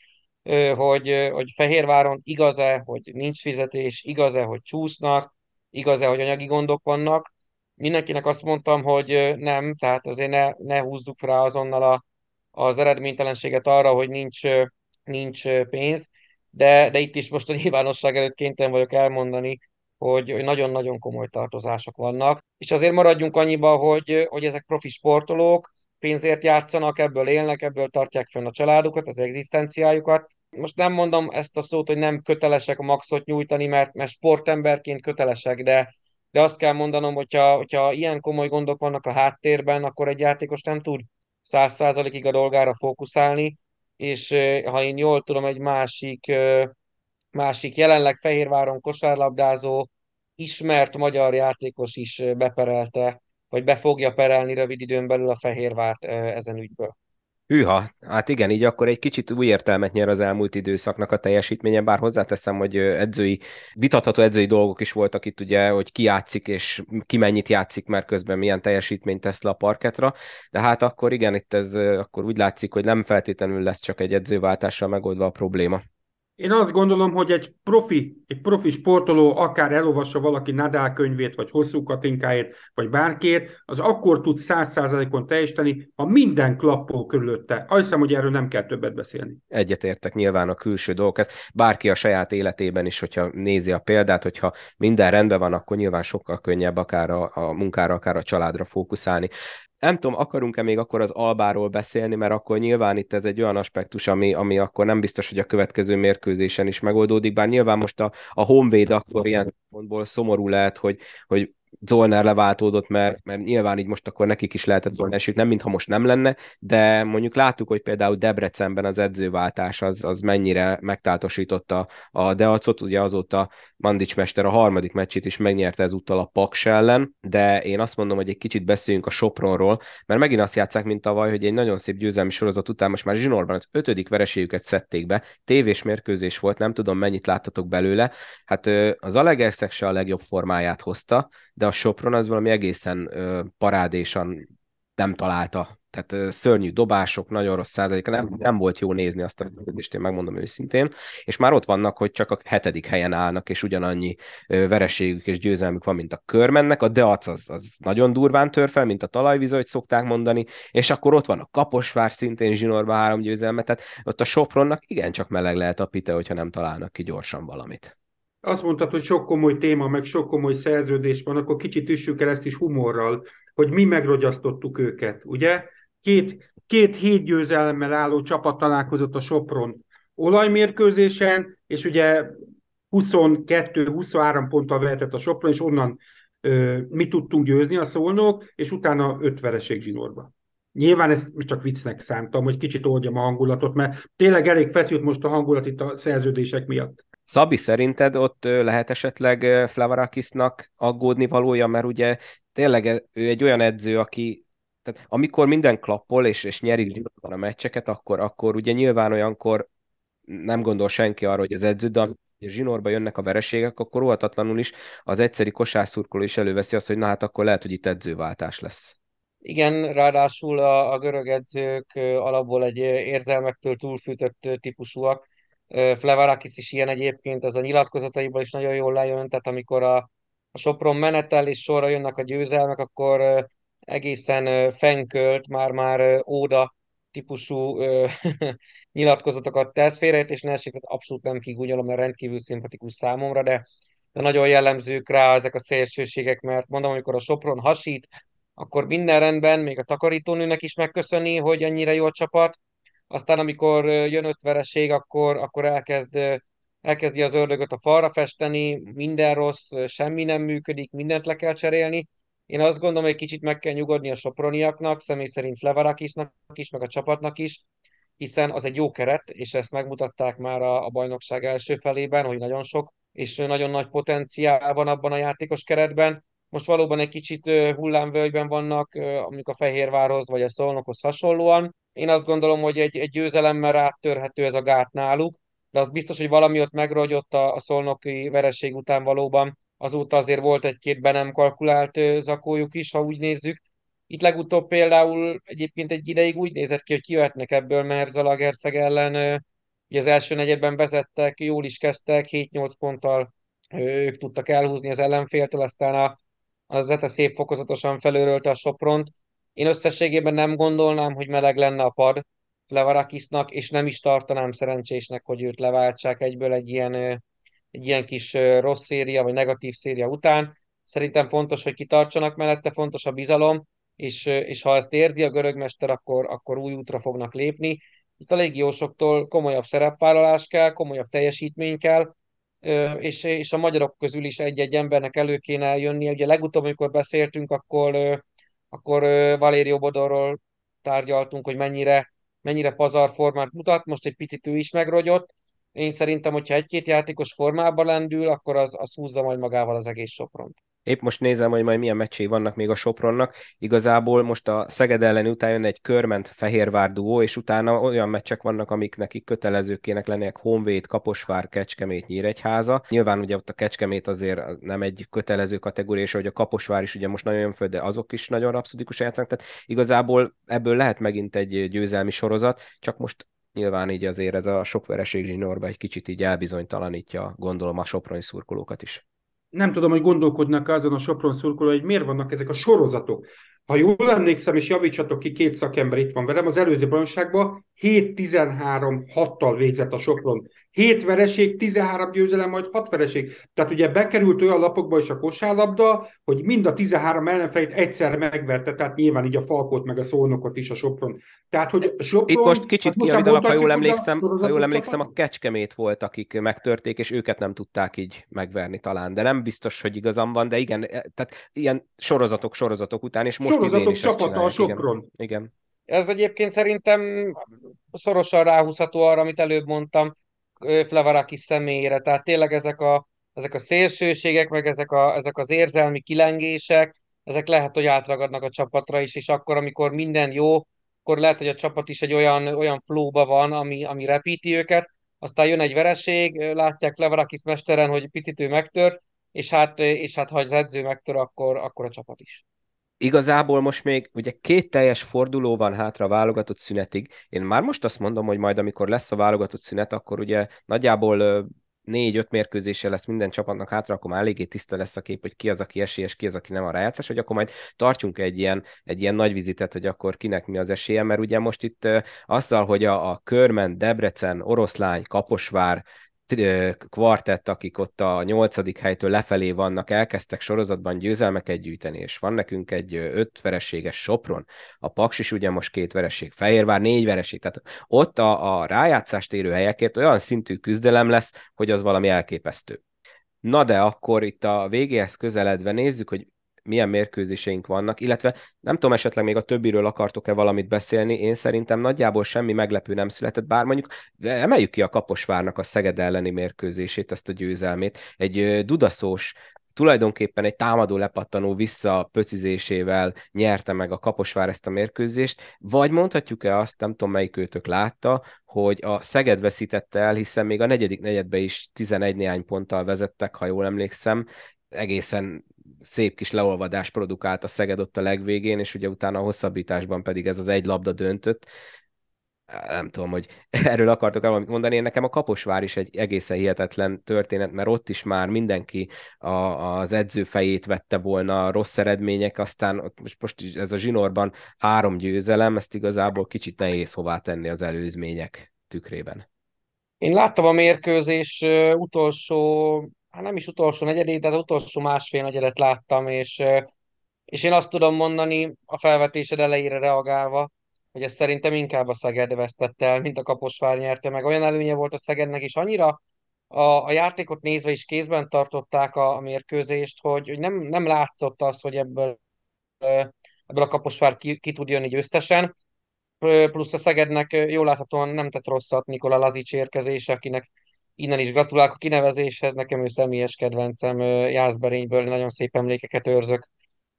hogy, hogy Fehérváron igaz-e, hogy nincs fizetés, igaz-e, hogy csúsznak, igaz-e, hogy anyagi gondok vannak. Mindenkinek azt mondtam, hogy nem, tehát azért ne, ne húzzuk rá azonnal a, az eredménytelenséget arra, hogy nincs, nincs pénz, de, de itt is most a nyilvánosság előtt kénytelen vagyok elmondani, hogy, nagyon-nagyon komoly tartozások vannak. És azért maradjunk annyiba, hogy, hogy ezek profi sportolók, pénzért játszanak, ebből élnek, ebből tartják fenn a családukat, az egzisztenciájukat. Most nem mondom ezt a szót, hogy nem kötelesek a maxot nyújtani, mert, mert sportemberként kötelesek, de, de azt kell mondanom, hogyha, hogyha ilyen komoly gondok vannak a háttérben, akkor egy játékos nem tud száz százalékig a dolgára fókuszálni, és ha én jól tudom, egy másik másik jelenleg Fehérváron kosárlabdázó, ismert magyar játékos is beperelte, vagy be fogja perelni rövid időn belül a Fehérvárt ezen ügyből. Hűha, hát igen, így akkor egy kicsit új értelmet nyer az elmúlt időszaknak a teljesítménye, bár hozzáteszem, hogy edzői, vitatható edzői dolgok is voltak itt ugye, hogy ki játszik és ki mennyit játszik, mert közben milyen teljesítményt tesz le a parketra, de hát akkor igen, itt ez akkor úgy látszik, hogy nem feltétlenül lesz csak egy edzőváltással megoldva a probléma. Én azt gondolom, hogy egy profi, egy profi sportoló akár elolvassa valaki Nadal könyvét, vagy hosszú katinkáját, vagy bárkét, az akkor tud száz százalékon teljesíteni, ha minden klappol körülötte. Azt hiszem, hogy erről nem kell többet beszélni. Egyetértek nyilván a külső dolgok. Ez bárki a saját életében is, hogyha nézi a példát, hogyha minden rendben van, akkor nyilván sokkal könnyebb akár a, a munkára, akár a családra fókuszálni nem tudom, akarunk-e még akkor az Albáról beszélni, mert akkor nyilván itt ez egy olyan aspektus, ami, ami akkor nem biztos, hogy a következő mérkőzésen is megoldódik, bár nyilván most a, a Honvéd akkor ilyen pontból szomorú lehet, hogy, hogy Zolnár leváltódott, mert, mert nyilván így most akkor nekik is lehetett volna esik, nem mintha most nem lenne, de mondjuk láttuk, hogy például Debrecenben az edzőváltás az, az mennyire megtáltosította a Deacot, ugye azóta Mandics mester a harmadik meccsét is megnyerte ezúttal a Paks ellen, de én azt mondom, hogy egy kicsit beszéljünk a Sopronról, mert megint azt játszák, mint tavaly, hogy egy nagyon szép győzelmi sorozat után most már zsinórban az ötödik vereségüket szedték be, tévés mérkőzés volt, nem tudom mennyit láttatok belőle, hát az Alegerszeg se a legjobb formáját hozta, de a Sopron az valami egészen parádésan nem találta. Tehát szörnyű dobások, nagyon rossz százaléka, nem, nem volt jó nézni azt a kérdést, én megmondom őszintén. És már ott vannak, hogy csak a hetedik helyen állnak, és ugyanannyi vereségük és győzelmük van, mint a körmennek. A Deac az, az nagyon durván tör fel, mint a talajvíz, hogy szokták mondani, és akkor ott van a Kaposvár szintén zsinórba három győzelmet, tehát ott a Sopronnak igencsak meleg lehet a pite, hogyha nem találnak ki gyorsan valamit azt mondtad, hogy sok komoly téma, meg sok komoly szerződés van, akkor kicsit üssük el ezt is humorral, hogy mi megrogyasztottuk őket, ugye? Két, két hét győzelemmel álló csapat találkozott a Sopron olajmérkőzésen, és ugye 22-23 ponttal vehetett a Sopron, és onnan ö, mi tudtunk győzni a szolnok, és utána öt vereség zsinórba. Nyilván ezt csak viccnek szántam, hogy kicsit oldjam a hangulatot, mert tényleg elég feszült most a hangulat itt a szerződések miatt. Szabi, szerinted ott lehet esetleg Flavarakisnak aggódni valója, mert ugye tényleg ő egy olyan edző, aki tehát amikor minden klappol és, és nyerik a meccseket, akkor, akkor ugye nyilván olyankor nem gondol senki arra, hogy az edző, de a zsinórba jönnek a vereségek, akkor óhatatlanul is az egyszeri kosárszurkoló is előveszi azt, hogy na hát akkor lehet, hogy itt edzőváltás lesz. Igen, ráadásul a, a görög edzők alapból egy érzelmektől túlfűtött típusúak. Flevarakis is ilyen egyébként, ez a nyilatkozataiból is nagyon jól lejön, tehát amikor a, a Sopron menetel és sorra jönnek a győzelmek, akkor egészen fenkölt, már-már óda típusú nyilatkozatokat tesz félre, és ne esik, abszolút nem kigúnyolom, mert rendkívül szimpatikus számomra, de, de nagyon jellemzők rá ezek a szélsőségek, mert mondom, amikor a Sopron hasít, akkor minden rendben, még a takarítónőnek is megköszöni, hogy ennyire jó a csapat. Aztán amikor jön öt vereség, akkor, akkor elkezd, elkezdi az ördögöt a falra festeni, minden rossz, semmi nem működik, mindent le kell cserélni. Én azt gondolom, hogy kicsit meg kell nyugodni a soproniaknak, személy szerint Flevarakisnak is, meg a csapatnak is, hiszen az egy jó keret, és ezt megmutatták már a, a bajnokság első felében, hogy nagyon sok és nagyon nagy potenciál van abban a játékos keretben. Most valóban egy kicsit hullámvölgyben vannak, amik a Fehérvárhoz vagy a Szolnokhoz hasonlóan. Én azt gondolom, hogy egy, egy győzelemmel áttörhető ez a gát náluk, de az biztos, hogy valami ott megrogyott a, a szolnoki vereség után valóban. Azóta azért volt egy-két be nem kalkulált zakójuk is, ha úgy nézzük. Itt legutóbb például egyébként egy ideig úgy nézett ki, hogy kijöhetnek ebből, mert Zalagerszeg ellen ugye az első negyedben vezettek, jól is kezdtek, 7-8 ponttal ők tudtak elhúzni az ellenféltől, aztán a az Zete szép fokozatosan felőrölte a Sopront. Én összességében nem gondolnám, hogy meleg lenne a pad Levarakisnak, és nem is tartanám szerencsésnek, hogy őt leváltsák egyből egy ilyen, egy ilyen kis rossz széria, vagy negatív széria után. Szerintem fontos, hogy kitartsanak mellette, fontos a bizalom, és, és ha ezt érzi a görögmester, akkor, akkor új útra fognak lépni. Itt a légiósoktól komolyabb szerepvállalás kell, komolyabb teljesítmény kell, és, és a magyarok közül is egy-egy embernek elő kéne jönni. Ugye legutóbb, amikor beszéltünk, akkor, akkor Valério Bodorról tárgyaltunk, hogy mennyire, mennyire pazar formát mutat, most egy picit ő is megrogyott. Én szerintem, hogyha egy-két játékos formában lendül, akkor az, az húzza majd magával az egész Sopront. Épp most nézem, hogy majd milyen meccsei vannak még a Sopronnak. Igazából most a Szeged ellen után jön egy körment Fehérvár duó, és utána olyan meccsek vannak, amik nekik kötelezőkének lennének Honvéd, Kaposvár, Kecskemét, Nyíregyháza. Nyilván ugye ott a Kecskemét azért nem egy kötelező kategória, és hogy a Kaposvár is ugye most nagyon jön föl, de azok is nagyon rapszodikus játszanak, tehát igazából ebből lehet megint egy győzelmi sorozat, csak most nyilván így azért ez a sok vereség zsinórba egy kicsit így elbizonytalanítja, gondolom a soproni szurkolókat is nem tudom, hogy gondolkodnak azon a Sopron szurkoló, hogy miért vannak ezek a sorozatok. Ha jól emlékszem, és javítsatok ki, két szakember itt van velem, az előző bajnokságban 7-13-6-tal végzett a Sopron. 7 vereség, 13 győzelem, majd 6 vereség. Tehát ugye bekerült olyan lapokba is a kosárlabda, hogy mind a 13 ellenfelét egyszer megverte, tehát nyilván így a Falkot meg a Szolnokot is a Sopron. Tehát, hogy a Sopron... Itt most kicsit kijavítanak, ha jól emlékszem, ha jól emlékszem, a Kecskemét volt, akik megtörték, és őket nem tudták így megverni talán. De nem biztos, hogy igazam van, de igen, e, tehát ilyen sorozatok, sorozatok után, és most sorozatok is csapata a Sopron. Igen. igen. Ez egyébként szerintem szorosan ráhúzható arra, amit előbb mondtam, Flevaraki személyére. Tehát tényleg ezek a, ezek a szélsőségek, meg ezek, a, ezek az érzelmi kilengések, ezek lehet, hogy átragadnak a csapatra is, és akkor, amikor minden jó, akkor lehet, hogy a csapat is egy olyan, olyan flóba van, ami, ami repíti őket, aztán jön egy vereség, látják Flevarakis mesteren, hogy picit ő megtör, és hát, és hát ha az edző megtör, akkor, akkor a csapat is. Igazából most még ugye két teljes forduló van hátra a válogatott szünetig. Én már most azt mondom, hogy majd amikor lesz a válogatott szünet, akkor ugye nagyjából négy-öt mérkőzése lesz minden csapatnak hátra, akkor már eléggé tiszta lesz a kép, hogy ki az, aki esélyes, ki az, aki nem a rájátszás, hogy akkor majd tartsunk egy ilyen, egy ilyen nagy vizitet, hogy akkor kinek mi az esélye, mert ugye most itt azzal, hogy a, a Körmen, Debrecen, Oroszlány, Kaposvár, kvartett, akik ott a nyolcadik helytől lefelé vannak, elkezdtek sorozatban győzelmeket gyűjteni, és van nekünk egy öt vereséges Sopron, a Paks is ugye most két vereség, Fehérvár négy vereség, tehát ott a, a rájátszást érő helyekért olyan szintű küzdelem lesz, hogy az valami elképesztő. Na de akkor itt a végéhez közeledve nézzük, hogy milyen mérkőzéseink vannak, illetve nem tudom, esetleg még a többiről akartok-e valamit beszélni, én szerintem nagyjából semmi meglepő nem született, bár mondjuk emeljük ki a Kaposvárnak a Szeged elleni mérkőzését, ezt a győzelmét. Egy dudaszós tulajdonképpen egy támadó lepattanó visszapöcizésével nyerte meg a Kaposvár ezt a mérkőzést, vagy mondhatjuk-e azt, nem tudom melyik őtök látta, hogy a Szeged veszítette el, hiszen még a negyedik negyedbe is 11 néhány ponttal vezettek, ha jól emlékszem, egészen szép kis leolvadás produkált a Szeged ott a legvégén, és ugye utána a hosszabbításban pedig ez az egy labda döntött nem tudom, hogy erről akartok valamit mondani. Én nekem a Kaposvár is egy egészen hihetetlen történet, mert ott is már mindenki a, az edző fejét vette volna rossz eredmények, aztán most, most ez a zsinórban három győzelem, ezt igazából kicsit nehéz hová tenni az előzmények tükrében. Én láttam a mérkőzés utolsó, hát nem is utolsó negyedét, de az utolsó másfél negyedet láttam, és, és én azt tudom mondani a felvetésed elejére reagálva, hogy ez szerintem inkább a Szeged vesztette el, mint a Kaposvár nyerte meg. Olyan előnye volt a Szegednek is annyira, a, a játékot nézve is kézben tartották a, a mérkőzést, hogy, hogy nem, nem látszott az, hogy ebből, ebből a Kaposvár ki, ki tud jönni győztesen. Plusz a Szegednek jól láthatóan nem tett rosszat Nikola Lazics érkezése, akinek innen is gratulálok a kinevezéshez, nekem ő személyes kedvencem Jászberényből, nagyon szép emlékeket őrzök,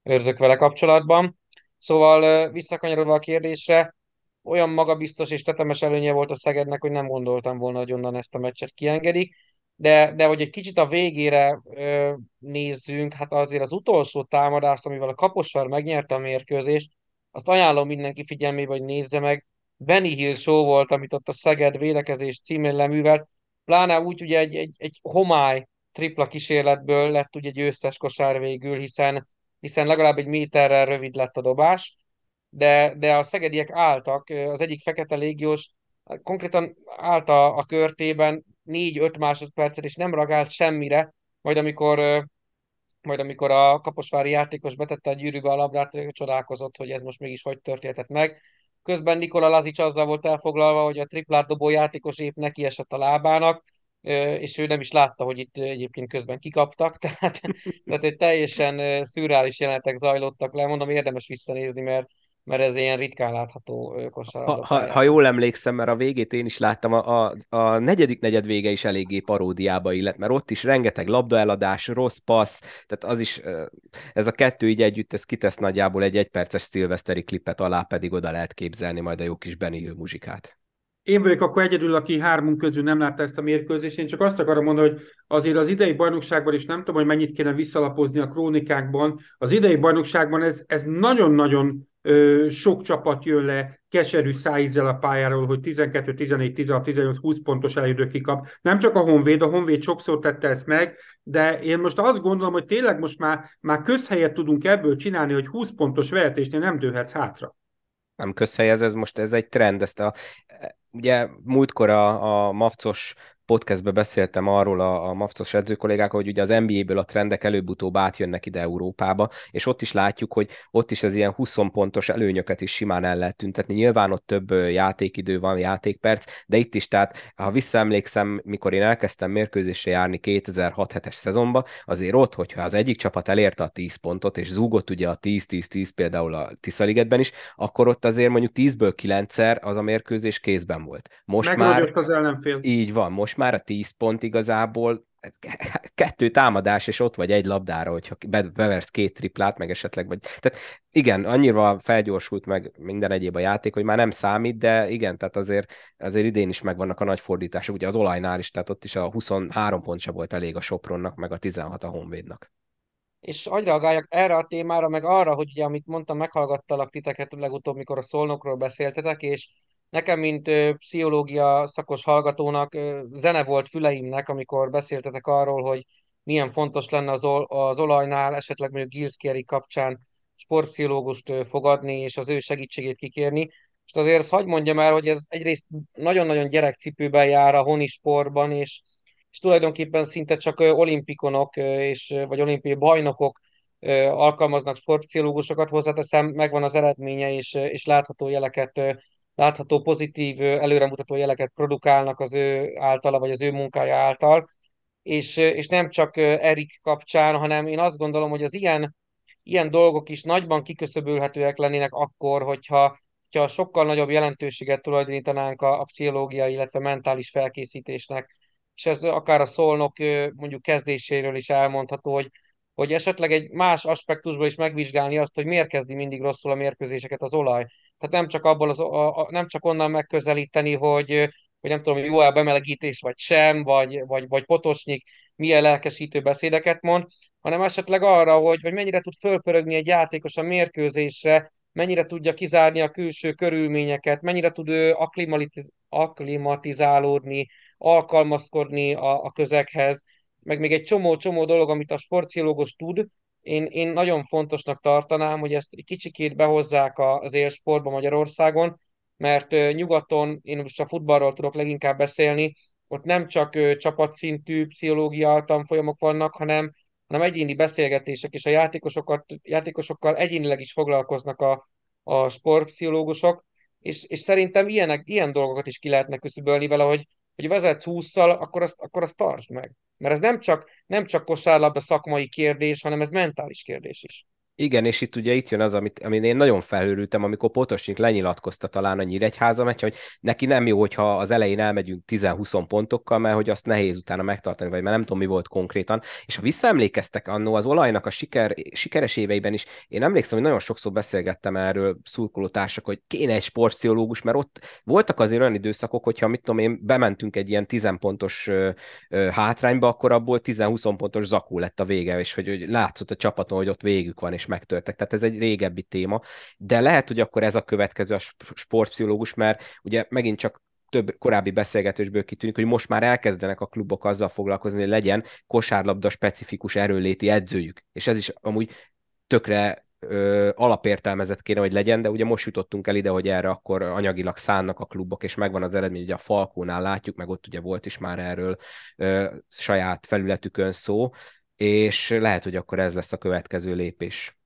őrzök vele kapcsolatban. Szóval visszakanyarodva a kérdésre, olyan magabiztos és tetemes előnye volt a Szegednek, hogy nem gondoltam volna, hogy onnan ezt a meccset kiengedik. De, de hogy egy kicsit a végére ö, nézzünk, hát azért az utolsó támadást, amivel a Kaposvár megnyerte a mérkőzést, azt ajánlom mindenki figyelmébe, hogy nézze meg. Benny Hill show volt, amit ott a Szeged vélekezés címén leművelt, pláne úgy ugye egy, egy, egy homály tripla kísérletből lett ugye győztes kosár végül, hiszen hiszen legalább egy méterrel rövid lett a dobás, de, de a szegediek álltak, az egyik fekete légiós konkrétan állt a, a körtében 4-5 másodpercet, és nem ragált semmire, majd amikor majd amikor a kaposvári játékos betette a gyűrűbe a labdát, csodálkozott, hogy ez most mégis hogy történhetett meg. Közben Nikola Lazic azzal volt elfoglalva, hogy a triplát dobó játékos épp neki esett a lábának, és ő nem is látta, hogy itt egyébként közben kikaptak, tehát, tehát egy teljesen szürreális jelenetek zajlottak le, mondom, érdemes visszanézni, mert mert ez ilyen ritkán látható kosárlabda. Ha, ha, ha jól emlékszem, mert a végét én is láttam, a, a, a negyedik negyed vége is eléggé paródiába illet, mert ott is rengeteg labdaeladás, rossz passz, tehát az is, ez a kettő így együtt, ez kitesz nagyjából egy egyperces szilveszteri klipet alá, pedig oda lehet képzelni majd a jó kis Benny Hill muzsikát én vagyok akkor egyedül, aki hármunk közül nem látta ezt a mérkőzést. Én csak azt akarom mondani, hogy azért az idei bajnokságban is nem tudom, hogy mennyit kéne visszalapozni a krónikákban. Az idei bajnokságban ez, ez nagyon-nagyon sok csapat jön le keserű szájízzel a pályáról, hogy 12, 14, 16, 18, 20 pontos elődő kikap. Nem csak a Honvéd, a Honvéd sokszor tette ezt meg, de én most azt gondolom, hogy tényleg most már, már közhelyet tudunk ebből csinálni, hogy 20 pontos vehetésnél nem dőhetsz hátra nem közhelyez, ez most ez egy trend, ezt a ugye múltkor a, a Mavcos podcastben beszéltem arról a, a Mavcos edzőkollégák, hogy ugye az NBA-ből a trendek előbb-utóbb átjönnek ide Európába, és ott is látjuk, hogy ott is az ilyen 20 pontos előnyöket is simán el lehet tüntetni. Nyilván ott több játékidő van, játékperc, de itt is, tehát ha visszaemlékszem, mikor én elkezdtem mérkőzésre járni 2006 7 es szezonban, azért ott, hogyha az egyik csapat elérte a 10 pontot, és zúgott ugye a 10-10-10 például a Tiszaligetben is, akkor ott azért mondjuk 10-ből 9-szer az a mérkőzés kézben volt. Most már az ellenfél. Így van, most már a 10 pont igazából kettő támadás, és ott vagy egy labdára, hogyha beversz két triplát, meg esetleg vagy. Tehát igen, annyira felgyorsult meg minden egyéb a játék, hogy már nem számít, de igen, tehát azért, azért idén is megvannak a nagy fordítások, ugye az olajnál is, tehát ott is a 23 pont sem volt elég a Sopronnak, meg a 16 a Honvédnak. És reagáljak erre a témára, meg arra, hogy ugye, amit mondtam, meghallgattalak titeket legutóbb, mikor a szolnokról beszéltetek, és Nekem, mint pszichológia szakos hallgatónak zene volt füleimnek, amikor beszéltetek arról, hogy milyen fontos lenne az, ol, az olajnál, esetleg mondjuk Gilszkéri kapcsán sportpszichológust fogadni, és az ő segítségét kikérni. És azért hagyd mondjam el, hogy ez egyrészt nagyon-nagyon gyerekcipőben jár a honi sportban, és, és tulajdonképpen szinte csak olimpikonok és, vagy olimpiai bajnokok alkalmaznak sportpszichológusokat, hozzáteszem, megvan az eredménye, és, és látható jeleket látható pozitív, előremutató jeleket produkálnak az ő általa, vagy az ő munkája által, és, és nem csak Erik kapcsán, hanem én azt gondolom, hogy az ilyen ilyen dolgok is nagyban kiköszöbölhetőek lennének akkor, hogyha, hogyha sokkal nagyobb jelentőséget tulajdonítanánk a, a pszichológiai, illetve mentális felkészítésnek. És ez akár a szolnok mondjuk kezdéséről is elmondható, hogy, hogy esetleg egy más aspektusból is megvizsgálni azt, hogy miért kezdi mindig rosszul a mérkőzéseket az olaj. Tehát nem csak, abból az, a, a, nem csak onnan megközelíteni, hogy, hogy nem tudom, jó a bemelegítés, vagy sem, vagy, vagy, vagy potosnyik, milyen lelkesítő beszédeket mond, hanem esetleg arra, hogy, hogy mennyire tud fölpörögni egy játékos a mérkőzésre, mennyire tudja kizárni a külső körülményeket, mennyire tud ő akklimatizálódni, alkalmazkodni a, a közeghez, meg még egy csomó-csomó dolog, amit a sportpszichológus tud, én, én nagyon fontosnak tartanám, hogy ezt kicsikét behozzák az élsportba Magyarországon, mert nyugaton, én most a futballról tudok leginkább beszélni, ott nem csak csapatszintű pszichológia tanfolyamok vannak, hanem, hanem egyéni beszélgetések, és a játékosokat, játékosokkal egyénileg is foglalkoznak a, a sportpszichológusok, és, és szerintem ilyenek, ilyen dolgokat is ki lehetne küszöbölni vele, hogy, hogy vezetsz 20 akkor azt, akkor azt tartsd meg. Mert ez nem csak, nem csak kosárlabda szakmai kérdés, hanem ez mentális kérdés is. Igen, és itt ugye itt jön az, amit, amin én nagyon felhőrültem, amikor Potosnyik lenyilatkozta talán a Nyíregyháza meccsen, hogy neki nem jó, hogyha az elején elmegyünk 10-20 pontokkal, mert hogy azt nehéz utána megtartani, vagy mert nem tudom, mi volt konkrétan. És ha visszaemlékeztek annó az olajnak a siker, sikeres éveiben is, én emlékszem, hogy nagyon sokszor beszélgettem erről szurkolótársak, hogy kéne egy sportpszichológus, mert ott voltak azért olyan időszakok, hogyha mit tudom én, bementünk egy ilyen 10 pontos ö, ö, hátrányba, akkor abból 10-20 pontos zakó lett a vége, és hogy, hogy látszott a csapaton, hogy ott végük van, és megtörtek. Tehát ez egy régebbi téma, de lehet, hogy akkor ez a következő a sportpszichológus, mert ugye megint csak több korábbi beszélgetésből kitűnik, hogy most már elkezdenek a klubok azzal foglalkozni, hogy legyen kosárlabda specifikus erőléti edzőjük. És ez is amúgy tökre ö, alapértelmezett kéne, hogy legyen, de ugye most jutottunk el ide, hogy erre akkor anyagilag szánnak a klubok, és megvan az eredmény, ugye a Falkónál látjuk, meg ott ugye volt is már erről ö, saját felületükön szó, és lehet, hogy akkor ez lesz a következő lépés.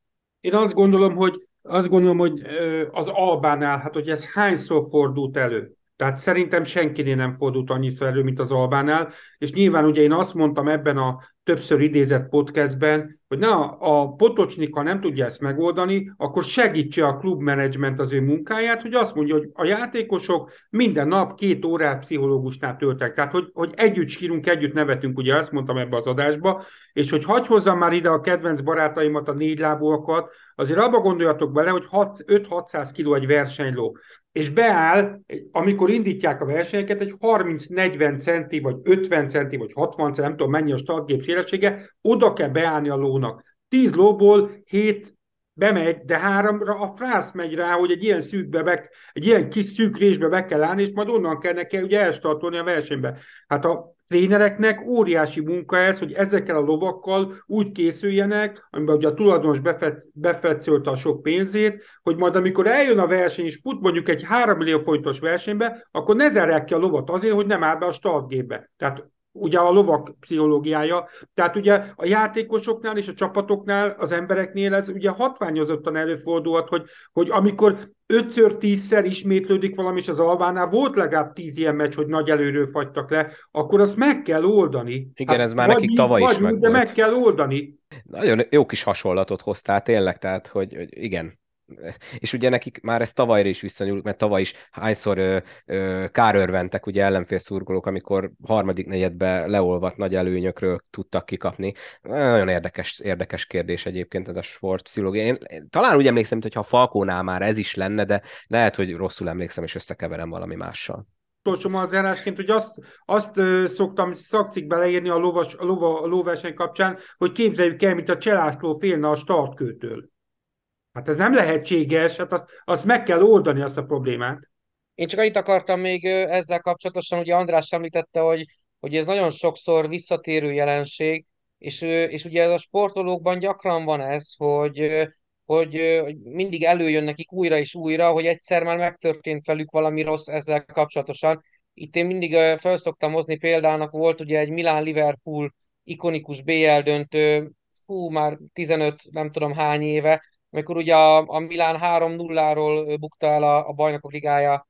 Én azt gondolom, hogy azt gondolom, hogy az Albánál, hát hogy ez hányszor fordult elő? Tehát szerintem senkinél nem fordult annyiszor elő, mint az Albánál, és nyilván ugye én azt mondtam ebben a többször idézett podcastben, hogy na, a Potocsnik, ha nem tudja ezt megoldani, akkor segítse a klubmenedzsment az ő munkáját, hogy azt mondja, hogy a játékosok minden nap két órát pszichológusnál töltek. Tehát, hogy, hogy együtt sírunk, együtt nevetünk, ugye azt mondtam ebbe az adásba, és hogy hagyj hozzam már ide a kedvenc barátaimat, a négylábúakat, azért abba gondoljatok bele, hogy 5-600 kiló egy versenyló és beáll, amikor indítják a versenyeket, egy 30-40 centi, vagy 50 centi, vagy 60 centi, nem tudom mennyi a startgép szélessége, oda kell beállni a lónak. 10 lóból 7 bemegy, de háromra a frász megy rá, hogy egy ilyen szűkbe, be, egy ilyen kis szűk résbe be kell állni, és majd onnan kell neki ugye elstartolni a versenybe. Hát a trénereknek óriási munka ez, hogy ezekkel a lovakkal úgy készüljenek, amiben ugye a tulajdonos befetszölte a sok pénzét, hogy majd amikor eljön a verseny, és fut mondjuk egy 3 millió forintos versenybe, akkor ne zárják ki a lovat azért, hogy nem áll be a startgépbe. Tehát ugye a lovak pszichológiája. Tehát ugye a játékosoknál és a csapatoknál, az embereknél ez ugye hatványozottan előfordulhat, hogy, hogy amikor ötször, tízszer ismétlődik valami, és az Alvánál volt legalább tíz ilyen meccs, hogy nagy előről fagytak le, akkor azt meg kell oldani. Igen, hát ez már nekik tavaly is meg De meg kell oldani. Nagyon jó kis hasonlatot hoztál tényleg, tehát hogy, hogy igen, és ugye nekik már ez tavalyra is visszanyúl, mert tavaly is hányszor ö, ö, kárörventek ugye ellenfél szurkolók, amikor harmadik negyedbe leolvat nagy előnyökről tudtak kikapni. Nagyon érdekes, érdekes kérdés egyébként ez a sportpszichológia. Én, én talán úgy emlékszem, hogy ha a Falkónál már ez is lenne, de lehet, hogy rosszul emlékszem, és összekeverem valami mással utolsó zárásként, hogy azt, azt szoktam szakcikbe leírni a, lovas, a, lova, a lóverseny kapcsán, hogy képzeljük el, mint a Cselászló félne a startkőtől. Hát ez nem lehetséges, hát azt, azt meg kell oldani azt a problémát. Én csak annyit akartam még ezzel kapcsolatosan, ugye András említette, hogy, hogy ez nagyon sokszor visszatérő jelenség, és, és ugye ez a sportolókban gyakran van ez, hogy, hogy, hogy mindig előjön nekik újra és újra, hogy egyszer már megtörtént velük valami rossz ezzel kapcsolatosan. Itt én mindig fel szoktam hozni példának, volt ugye egy Milán-Liverpool ikonikus BL döntő, fú, már 15, nem tudom hány éve, amikor ugye a, a Milán 3-0-ról bukta el a, a bajnokok ligája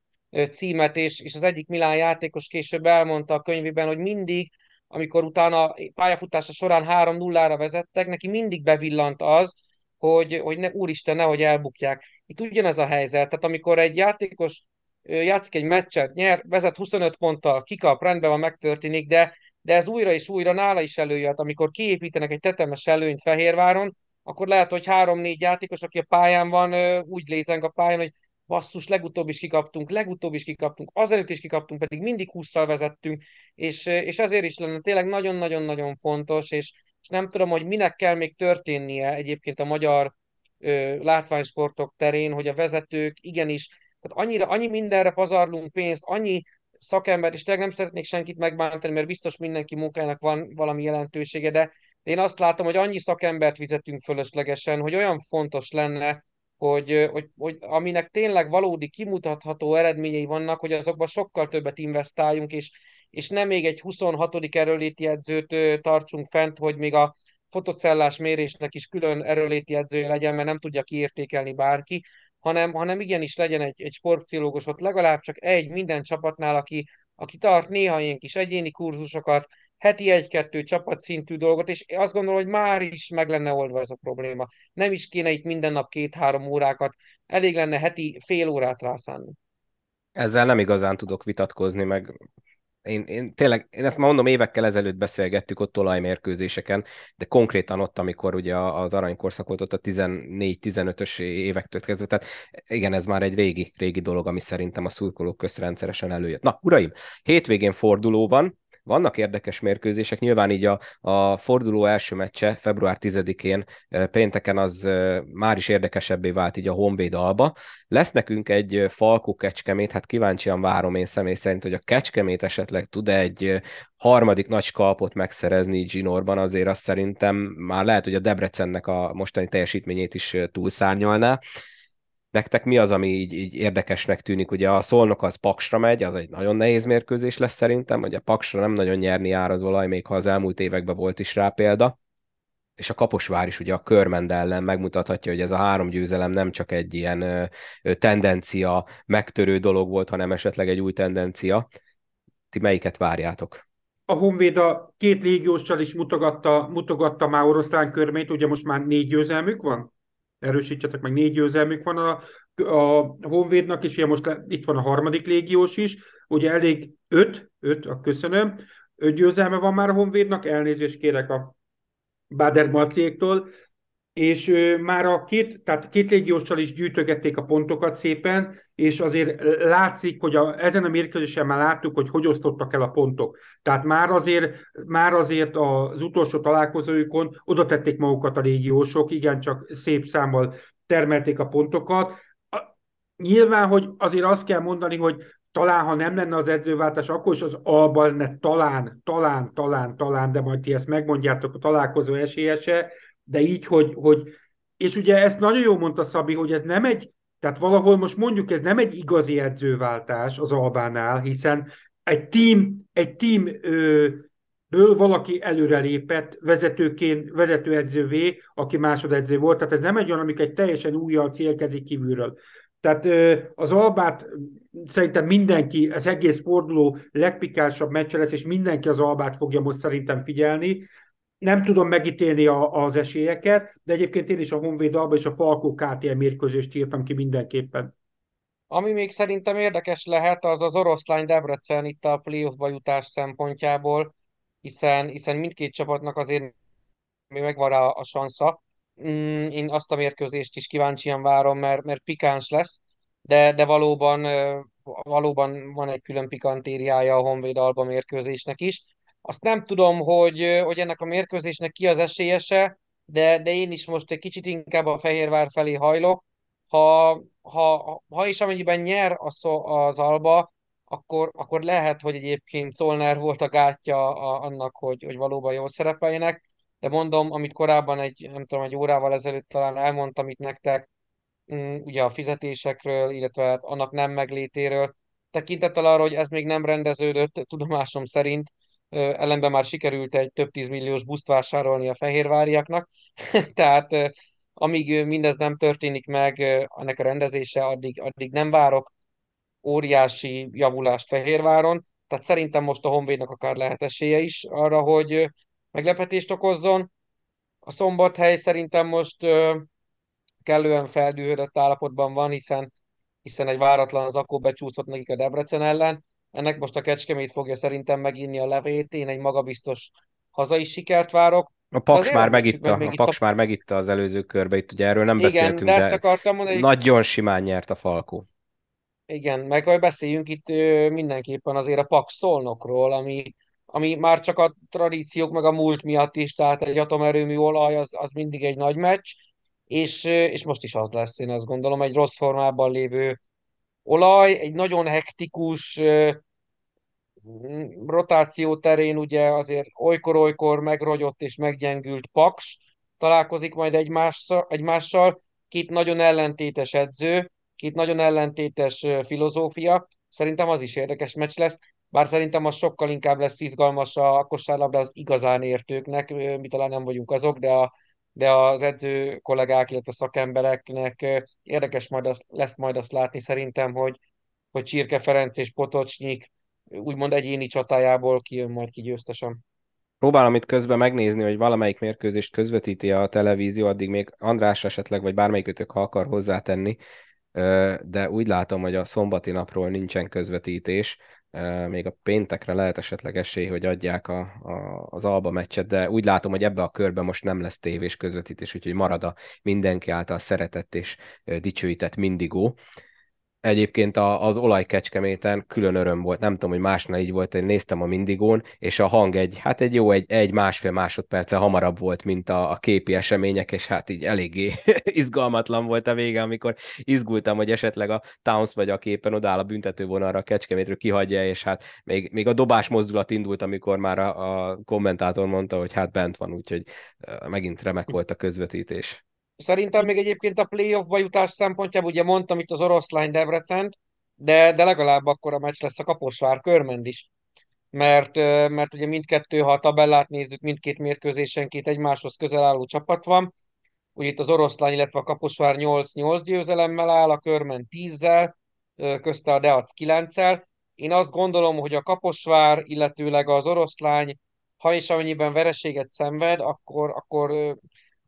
címet, és, és az egyik Milán játékos később elmondta a könyvében, hogy mindig, amikor utána pályafutása során 3-0-ra vezettek, neki mindig bevillant az, hogy, hogy ne, úristen, nehogy elbukják. Itt ugyanez a helyzet, tehát amikor egy játékos játszik egy meccset, nyer, vezet 25 ponttal, kikap, rendben van, megtörténik, de, de ez újra és újra nála is előjött. Amikor kiépítenek egy tetemes előnyt Fehérváron, akkor lehet, hogy három-négy játékos, aki a pályán van, úgy lézeng a pályán, hogy basszus, legutóbb is kikaptunk, legutóbb is kikaptunk, azelőtt is kikaptunk, pedig mindig 20 vezettünk, és, és ezért is lenne tényleg nagyon-nagyon-nagyon fontos, és, és nem tudom, hogy minek kell még történnie egyébként a magyar ö, látványsportok terén, hogy a vezetők igenis, tehát annyira, annyi mindenre pazarlunk pénzt, annyi szakember, és tényleg nem szeretnék senkit megbántani, mert biztos mindenki munkájának van valami jelentősége, de én azt látom, hogy annyi szakembert fizetünk fölöslegesen, hogy olyan fontos lenne, hogy, hogy, hogy aminek tényleg valódi kimutatható eredményei vannak, hogy azokban sokkal többet investáljunk, és, és nem még egy 26. erőléti edzőt tartsunk fent, hogy még a fotocellás mérésnek is külön erőléti edzője legyen, mert nem tudja kiértékelni bárki, hanem, hanem igenis legyen egy, egy sportpszichológus ott legalább csak egy minden csapatnál, aki, aki tart néha ilyen kis egyéni kurzusokat, heti egy-kettő csapatszintű dolgot, és azt gondolom, hogy már is meg lenne oldva ez a probléma. Nem is kéne itt minden nap két-három órákat, elég lenne heti fél órát rászánni. Ezzel nem igazán tudok vitatkozni, meg én, én tényleg, én ezt már mondom, évekkel ezelőtt beszélgettük ott olajmérkőzéseken, de konkrétan ott, amikor ugye az aranykorszak volt ott a 14-15-ös évektől kezdve, tehát igen, ez már egy régi, régi dolog, ami szerintem a szurkolók közt rendszeresen előjött. Na, uraim, hétvégén forduló van, vannak érdekes mérkőzések, nyilván így a, a forduló első meccse február 10-én pénteken az már is érdekesebbé vált így a Honvéd alba. Lesz nekünk egy Falkó Kecskemét, hát kíváncsian várom én személy szerint, hogy a Kecskemét esetleg tud egy harmadik nagy skalpot megszerezni Ginorban, azért azt szerintem már lehet, hogy a Debrecennek a mostani teljesítményét is túlszárnyalná. Nektek mi az, ami így, így érdekesnek tűnik? Ugye a Szolnok az Paksra megy, az egy nagyon nehéz mérkőzés lesz szerintem, hogy a Paksra nem nagyon nyerni jár az olaj, még ha az elmúlt években volt is rá példa. És a Kaposvár is ugye a Körmend ellen megmutathatja, hogy ez a három győzelem nem csak egy ilyen ö, tendencia, megtörő dolog volt, hanem esetleg egy új tendencia. Ti melyiket várjátok? A Honvéd a két légióssal is mutogatta, mutogatta már oroszlán körmét, ugye most már négy győzelmük van? Erősítsetek meg, négy győzelmük van a, a Honvédnak, és ugye most le, itt van a harmadik légiós is, ugye elég öt, öt, a köszönöm, öt győzelme van már a Honvédnak, elnézést kérek a Bader Marciéktól, és már a két, tehát két légióssal is gyűjtögették a pontokat szépen, és azért látszik, hogy a, ezen a mérkőzésen már láttuk, hogy hogy osztottak el a pontok. Tehát már azért, már azért az utolsó találkozóikon oda tették magukat a légiósok, igencsak szép számmal termelték a pontokat. Nyilván, hogy azért azt kell mondani, hogy talán, ha nem lenne az edzőváltás, akkor is az Alba lenne talán, talán, talán, talán, de majd ti ezt megmondjátok a találkozó esélyese, de így, hogy, hogy és ugye ezt nagyon jól mondta Szabi, hogy ez nem egy, tehát valahol most mondjuk ez nem egy igazi edzőváltás az Albánál, hiszen egy team, egy team ö, ből valaki előrelépett vezetőként, vezetőedzővé, aki másodedző volt, tehát ez nem egy olyan, amik egy teljesen újjal célkezik kívülről. Tehát az Albát szerintem mindenki, az egész forduló legpikásabb meccse lesz, és mindenki az Albát fogja most szerintem figyelni, nem tudom megítélni a, az esélyeket, de egyébként én is a Honvéd Alba és a Falkó KTM mérkőzést írtam ki mindenképpen. Ami még szerintem érdekes lehet, az az oroszlány Debrecen itt a playoffba jutás szempontjából, hiszen, hiszen mindkét csapatnak azért még megvan rá a sansza. Mm, én azt a mérkőzést is kíváncsian várom, mert, mert pikáns lesz, de, de valóban, valóban van egy külön pikantériája a Honvéd Alba mérkőzésnek is. Azt nem tudom, hogy, hogy ennek a mérkőzésnek ki az esélyese, de, de én is most egy kicsit inkább a Fehérvár felé hajlok. Ha, ha, ha is amennyiben nyer az, az Alba, akkor, akkor lehet, hogy egyébként Zolner volt a gátja annak, hogy, hogy valóban jól szerepeljenek, de mondom, amit korábban egy, nem tudom, egy órával ezelőtt talán elmondtam itt nektek, mm, ugye a fizetésekről, illetve annak nem meglétéről, tekintettel arra, hogy ez még nem rendeződött, tudomásom szerint, ellenben már sikerült egy több tízmilliós buszt vásárolni a fehérváriaknak, tehát amíg mindez nem történik meg, ennek a rendezése, addig, addig nem várok óriási javulást Fehérváron, tehát szerintem most a Honvédnak akár lehet esélye is arra, hogy meglepetést okozzon. A szombathely szerintem most kellően feldühödött állapotban van, hiszen, hiszen egy váratlan az akkor becsúszott nekik a Debrecen ellen. Ennek most a Kecskemét fogja szerintem meginni a levét. Én egy magabiztos hazai sikert várok. A Paks már megitta, a Paks már megitta az előző körbe, itt ugye erről nem Igen, beszéltünk, de de, ezt akartam mondani, nagyon simán nyert a Falkó. Igen, meg hogy beszéljünk itt mindenképpen azért a Paks Szolnokról, ami, ami már csak a tradíciók meg a múlt miatt is, tehát egy atomerőmű olaj az, az mindig egy nagy meccs, és, és most is az lesz, én azt gondolom, egy rossz formában lévő olaj, egy nagyon hektikus rotáció terén ugye azért olykor-olykor megrogyott és meggyengült Paks találkozik majd egymással, egymással, két nagyon ellentétes edző, két nagyon ellentétes filozófia. Szerintem az is érdekes meccs lesz, bár szerintem az sokkal inkább lesz izgalmas a kosárlabda az igazán értőknek, mi talán nem vagyunk azok, de, a, de az edző kollégák, illetve szakembereknek érdekes majd azt, lesz majd azt látni szerintem, hogy, hogy Csirke Ferenc és Potocsnyik úgymond egyéni csatájából kijön majd ki győztesen. Próbálom itt közben megnézni, hogy valamelyik mérkőzést közvetíti a televízió, addig még András esetleg, vagy bármelyikőtök, ha akar hozzátenni, de úgy látom, hogy a szombati napról nincsen közvetítés, még a péntekre lehet esetleg esély, hogy adják a, a, az Alba meccset, de úgy látom, hogy ebbe a körbe most nem lesz tévés közvetítés, úgyhogy marad a mindenki által szeretett és dicsőített Mindigó. Egyébként az olajkecskeméten külön öröm volt, nem tudom, hogy másnál így volt, én néztem a Mindigón, és a hang egy, hát egy jó, egy, egy másfél másodperce hamarabb volt, mint a, a képi események, és hát így eléggé izgalmatlan volt a vége, amikor izgultam, hogy esetleg a Towns vagy a képen odáll a büntetővonalra a kecskemétről kihagyja, és hát még, még a dobás mozdulat indult, amikor már a, a kommentátor mondta, hogy hát bent van, úgyhogy megint remek volt a közvetítés. Szerintem még egyébként a playoffba jutás szempontjából, ugye mondtam itt az oroszlány Debrecent, de, de legalább akkor a meccs lesz a Kaposvár Körmend is. Mert, mert ugye mindkettő, ha a tabellát nézzük, mindkét mérkőzésenként egymáshoz közel álló csapat van. Ugye itt az oroszlány, illetve a Kaposvár 8-8 győzelemmel áll, a Körmend 10-zel, közte a Deac 9-el. Én azt gondolom, hogy a Kaposvár, illetőleg az oroszlány, ha és amennyiben vereséget szenved, akkor, akkor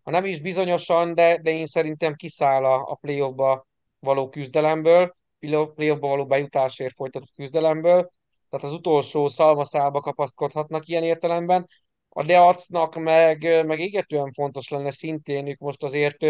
ha nem is bizonyosan, de, de én szerintem kiszáll a, a playoffba való küzdelemből, playoffba való bejutásért folytatott küzdelemből, tehát az utolsó szalmaszálba kapaszkodhatnak ilyen értelemben. A Deacnak meg, meg égetően fontos lenne szintén, ők most azért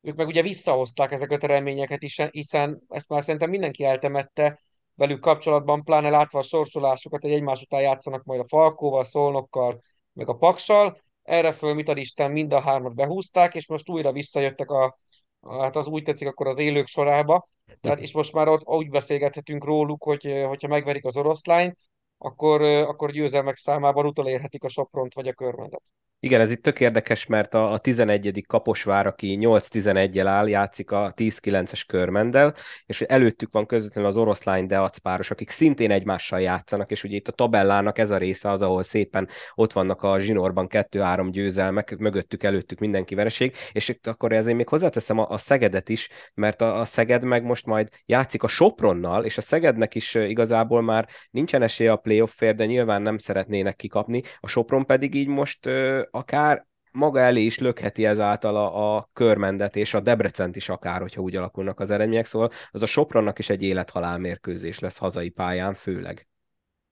ők meg ugye visszahozták ezeket a reményeket is, hiszen ezt már szerintem mindenki eltemette velük kapcsolatban, pláne látva a sorsolásokat, hogy egymás után játszanak majd a Falkóval, Szolnokkal, meg a Paksal, erre föl, mit ad Isten, mind a hármat behúzták, és most újra visszajöttek a, hát az úgy tetszik, akkor az élők sorába. Tehát, és most már ott úgy beszélgethetünk róluk, hogy hogyha megverik az oroszlányt, akkor, akkor győzelmek számában utolérhetik a Sopront vagy a Körmendet. Igen, ez itt tök érdekes, mert a, a 11. Kaposvár, aki 8-11-jel áll, játszik a 10-9-es körmendel, és előttük van közvetlenül az oroszlány Deac páros, akik szintén egymással játszanak, és ugye itt a tabellának ez a része az, ahol szépen ott vannak a zsinórban 2-3 győzelmek, mögöttük, előttük mindenki vereség, és itt akkor ezért még hozzáteszem a, a Szegedet is, mert a, a Szeged meg most majd játszik a Sopronnal, és a Szegednek is igazából már nincsen esélye a playoffért, de nyilván nem szeretnének kikapni, a Sopron pedig így most akár maga elé is lökheti ezáltal a, a körmendet, és a Debrecent is akár, hogyha úgy alakulnak az eredmények, szóval az a Sopronnak is egy élethalál mérkőzés lesz hazai pályán főleg.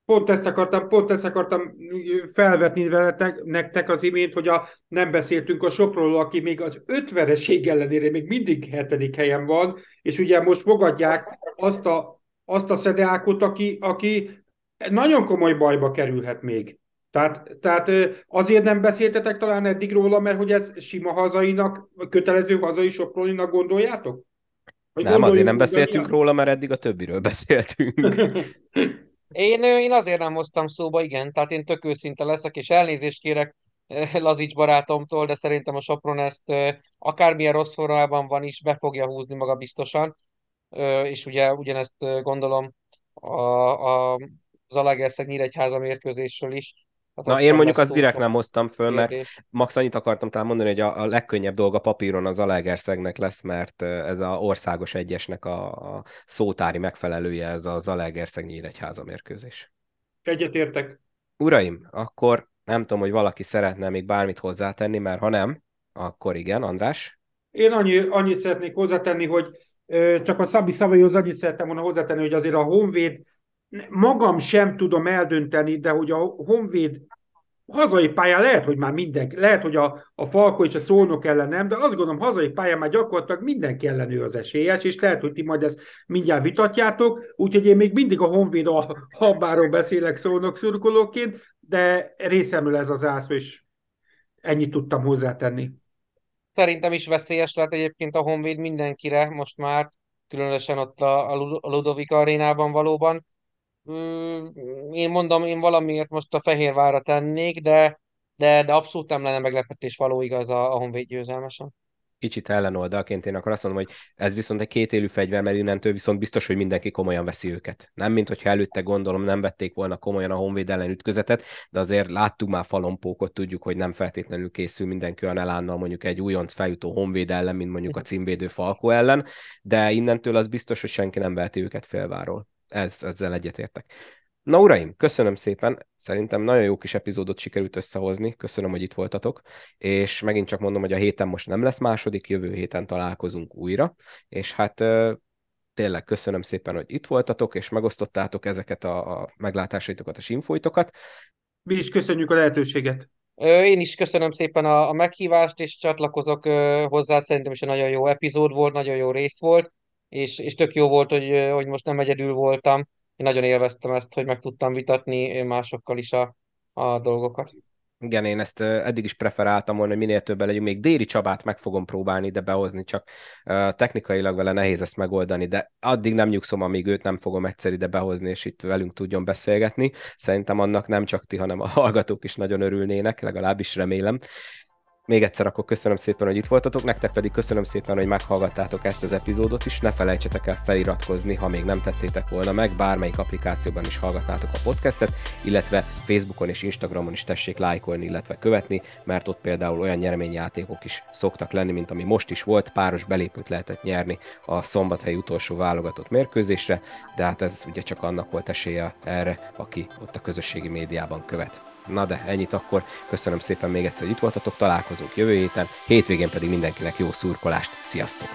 Pont ezt akartam, pont ezt akartam felvetni veletek, nektek az imént, hogy a, nem beszéltünk a Sopronról, aki még az ötvereség ellenére még mindig hetedik helyen van, és ugye most fogadják azt a, azt a szedeákot, aki, aki nagyon komoly bajba kerülhet még. Tehát, tehát azért nem beszéltetek talán eddig róla, mert hogy ez sima hazainak, kötelező hazai soproninak gondoljátok? Hogy nem, azért nem beszéltünk róla, mert eddig a többiről beszéltünk. én, én azért nem hoztam szóba, igen, tehát én tök őszinte leszek, és elnézést kérek Lazics barátomtól, de szerintem a Sopron ezt akármilyen rossz formában van is, be fogja húzni maga biztosan, és ugye ugyanezt gondolom a, a, az Alagerszeg Nyíregyháza mérkőzésről is, Na én mondjuk azt direkt nem hoztam föl, mert max annyit akartam talán mondani, hogy a, a legkönnyebb dolga papíron az Zalaegerszegnek lesz, mert ez a országos egyesnek a, a szótári megfelelője, ez a Zalaegerszeg Nyíregyháza mérkőzés. Egyetértek. Uraim, akkor nem tudom, hogy valaki szeretne még bármit hozzátenni, mert ha nem, akkor igen, András? Én annyi, annyit szeretnék hozzátenni, hogy csak a Szabi szavaihoz annyit szerettem volna hozzátenni, hogy azért a Honvéd magam sem tudom eldönteni, de hogy a Honvéd hazai pályán lehet, hogy már mindenki, lehet, hogy a, a Falko és a Szolnok ellen nem, de azt gondolom, hazai pályán már gyakorlatilag mindenki ellen ő az esélyes, és lehet, hogy ti majd ezt mindjárt vitatjátok, úgyhogy én még mindig a Honvéd a habáról beszélek Szolnok szurkolóként, de részemről ez az ászó, és ennyit tudtam hozzátenni. Szerintem is veszélyes lehet egyébként a Honvéd mindenkire most már, különösen ott a, Ludovika arénában valóban. Én mondom, én valamiért most a Fehérvára tennék, de, de, de abszolút nem lenne meglepetés való igaz a, a Honvéd győzelmesen kicsit ellenoldalként én akkor azt mondom, hogy ez viszont egy kétélű fegyver, mert innentől viszont biztos, hogy mindenki komolyan veszi őket. Nem, mint hogyha előtte gondolom nem vették volna komolyan a Honvéd ellen ütközetet, de azért láttuk már falompókot, tudjuk, hogy nem feltétlenül készül mindenki olyan elánnal mondjuk egy újonc feljutó Honvéd ellen, mint mondjuk a címvédő Falko ellen, de innentől az biztos, hogy senki nem veheti őket félváról. Ez, ezzel egyetértek. Na uraim, köszönöm szépen, szerintem nagyon jó kis epizódot sikerült összehozni, köszönöm, hogy itt voltatok, és megint csak mondom, hogy a héten most nem lesz második, jövő héten találkozunk újra, és hát tényleg köszönöm szépen, hogy itt voltatok, és megosztottátok ezeket a, a meglátásaitokat, a sinfolytokat. Mi is köszönjük a lehetőséget. Én is köszönöm szépen a, a meghívást, és csatlakozok hozzá, szerintem is egy nagyon jó epizód volt, nagyon jó rész volt, és, és tök jó volt, hogy, hogy most nem egyedül voltam én nagyon élveztem ezt, hogy meg tudtam vitatni másokkal is a, a dolgokat. Igen, én ezt eddig is preferáltam volna, hogy minél többen legyünk. Még Déri Csabát meg fogom próbálni de behozni, csak technikailag vele nehéz ezt megoldani, de addig nem nyugszom, amíg őt nem fogom egyszer ide behozni, és itt velünk tudjon beszélgetni. Szerintem annak nem csak ti, hanem a hallgatók is nagyon örülnének, legalábbis remélem. Még egyszer akkor köszönöm szépen, hogy itt voltatok, nektek pedig köszönöm szépen, hogy meghallgattátok ezt az epizódot is. Ne felejtsetek el feliratkozni, ha még nem tettétek volna meg, bármelyik applikációban is hallgatnátok a podcastet, illetve Facebookon és Instagramon is tessék lájkolni, illetve követni, mert ott például olyan nyereményjátékok is szoktak lenni, mint ami most is volt, páros belépőt lehetett nyerni a szombathely utolsó válogatott mérkőzésre, de hát ez ugye csak annak volt esélye erre, aki ott a közösségi médiában követ. Na de ennyit akkor. Köszönöm szépen még egyszer, hogy itt voltatok. Találkozunk jövő héten. Hétvégén pedig mindenkinek jó szurkolást. Sziasztok!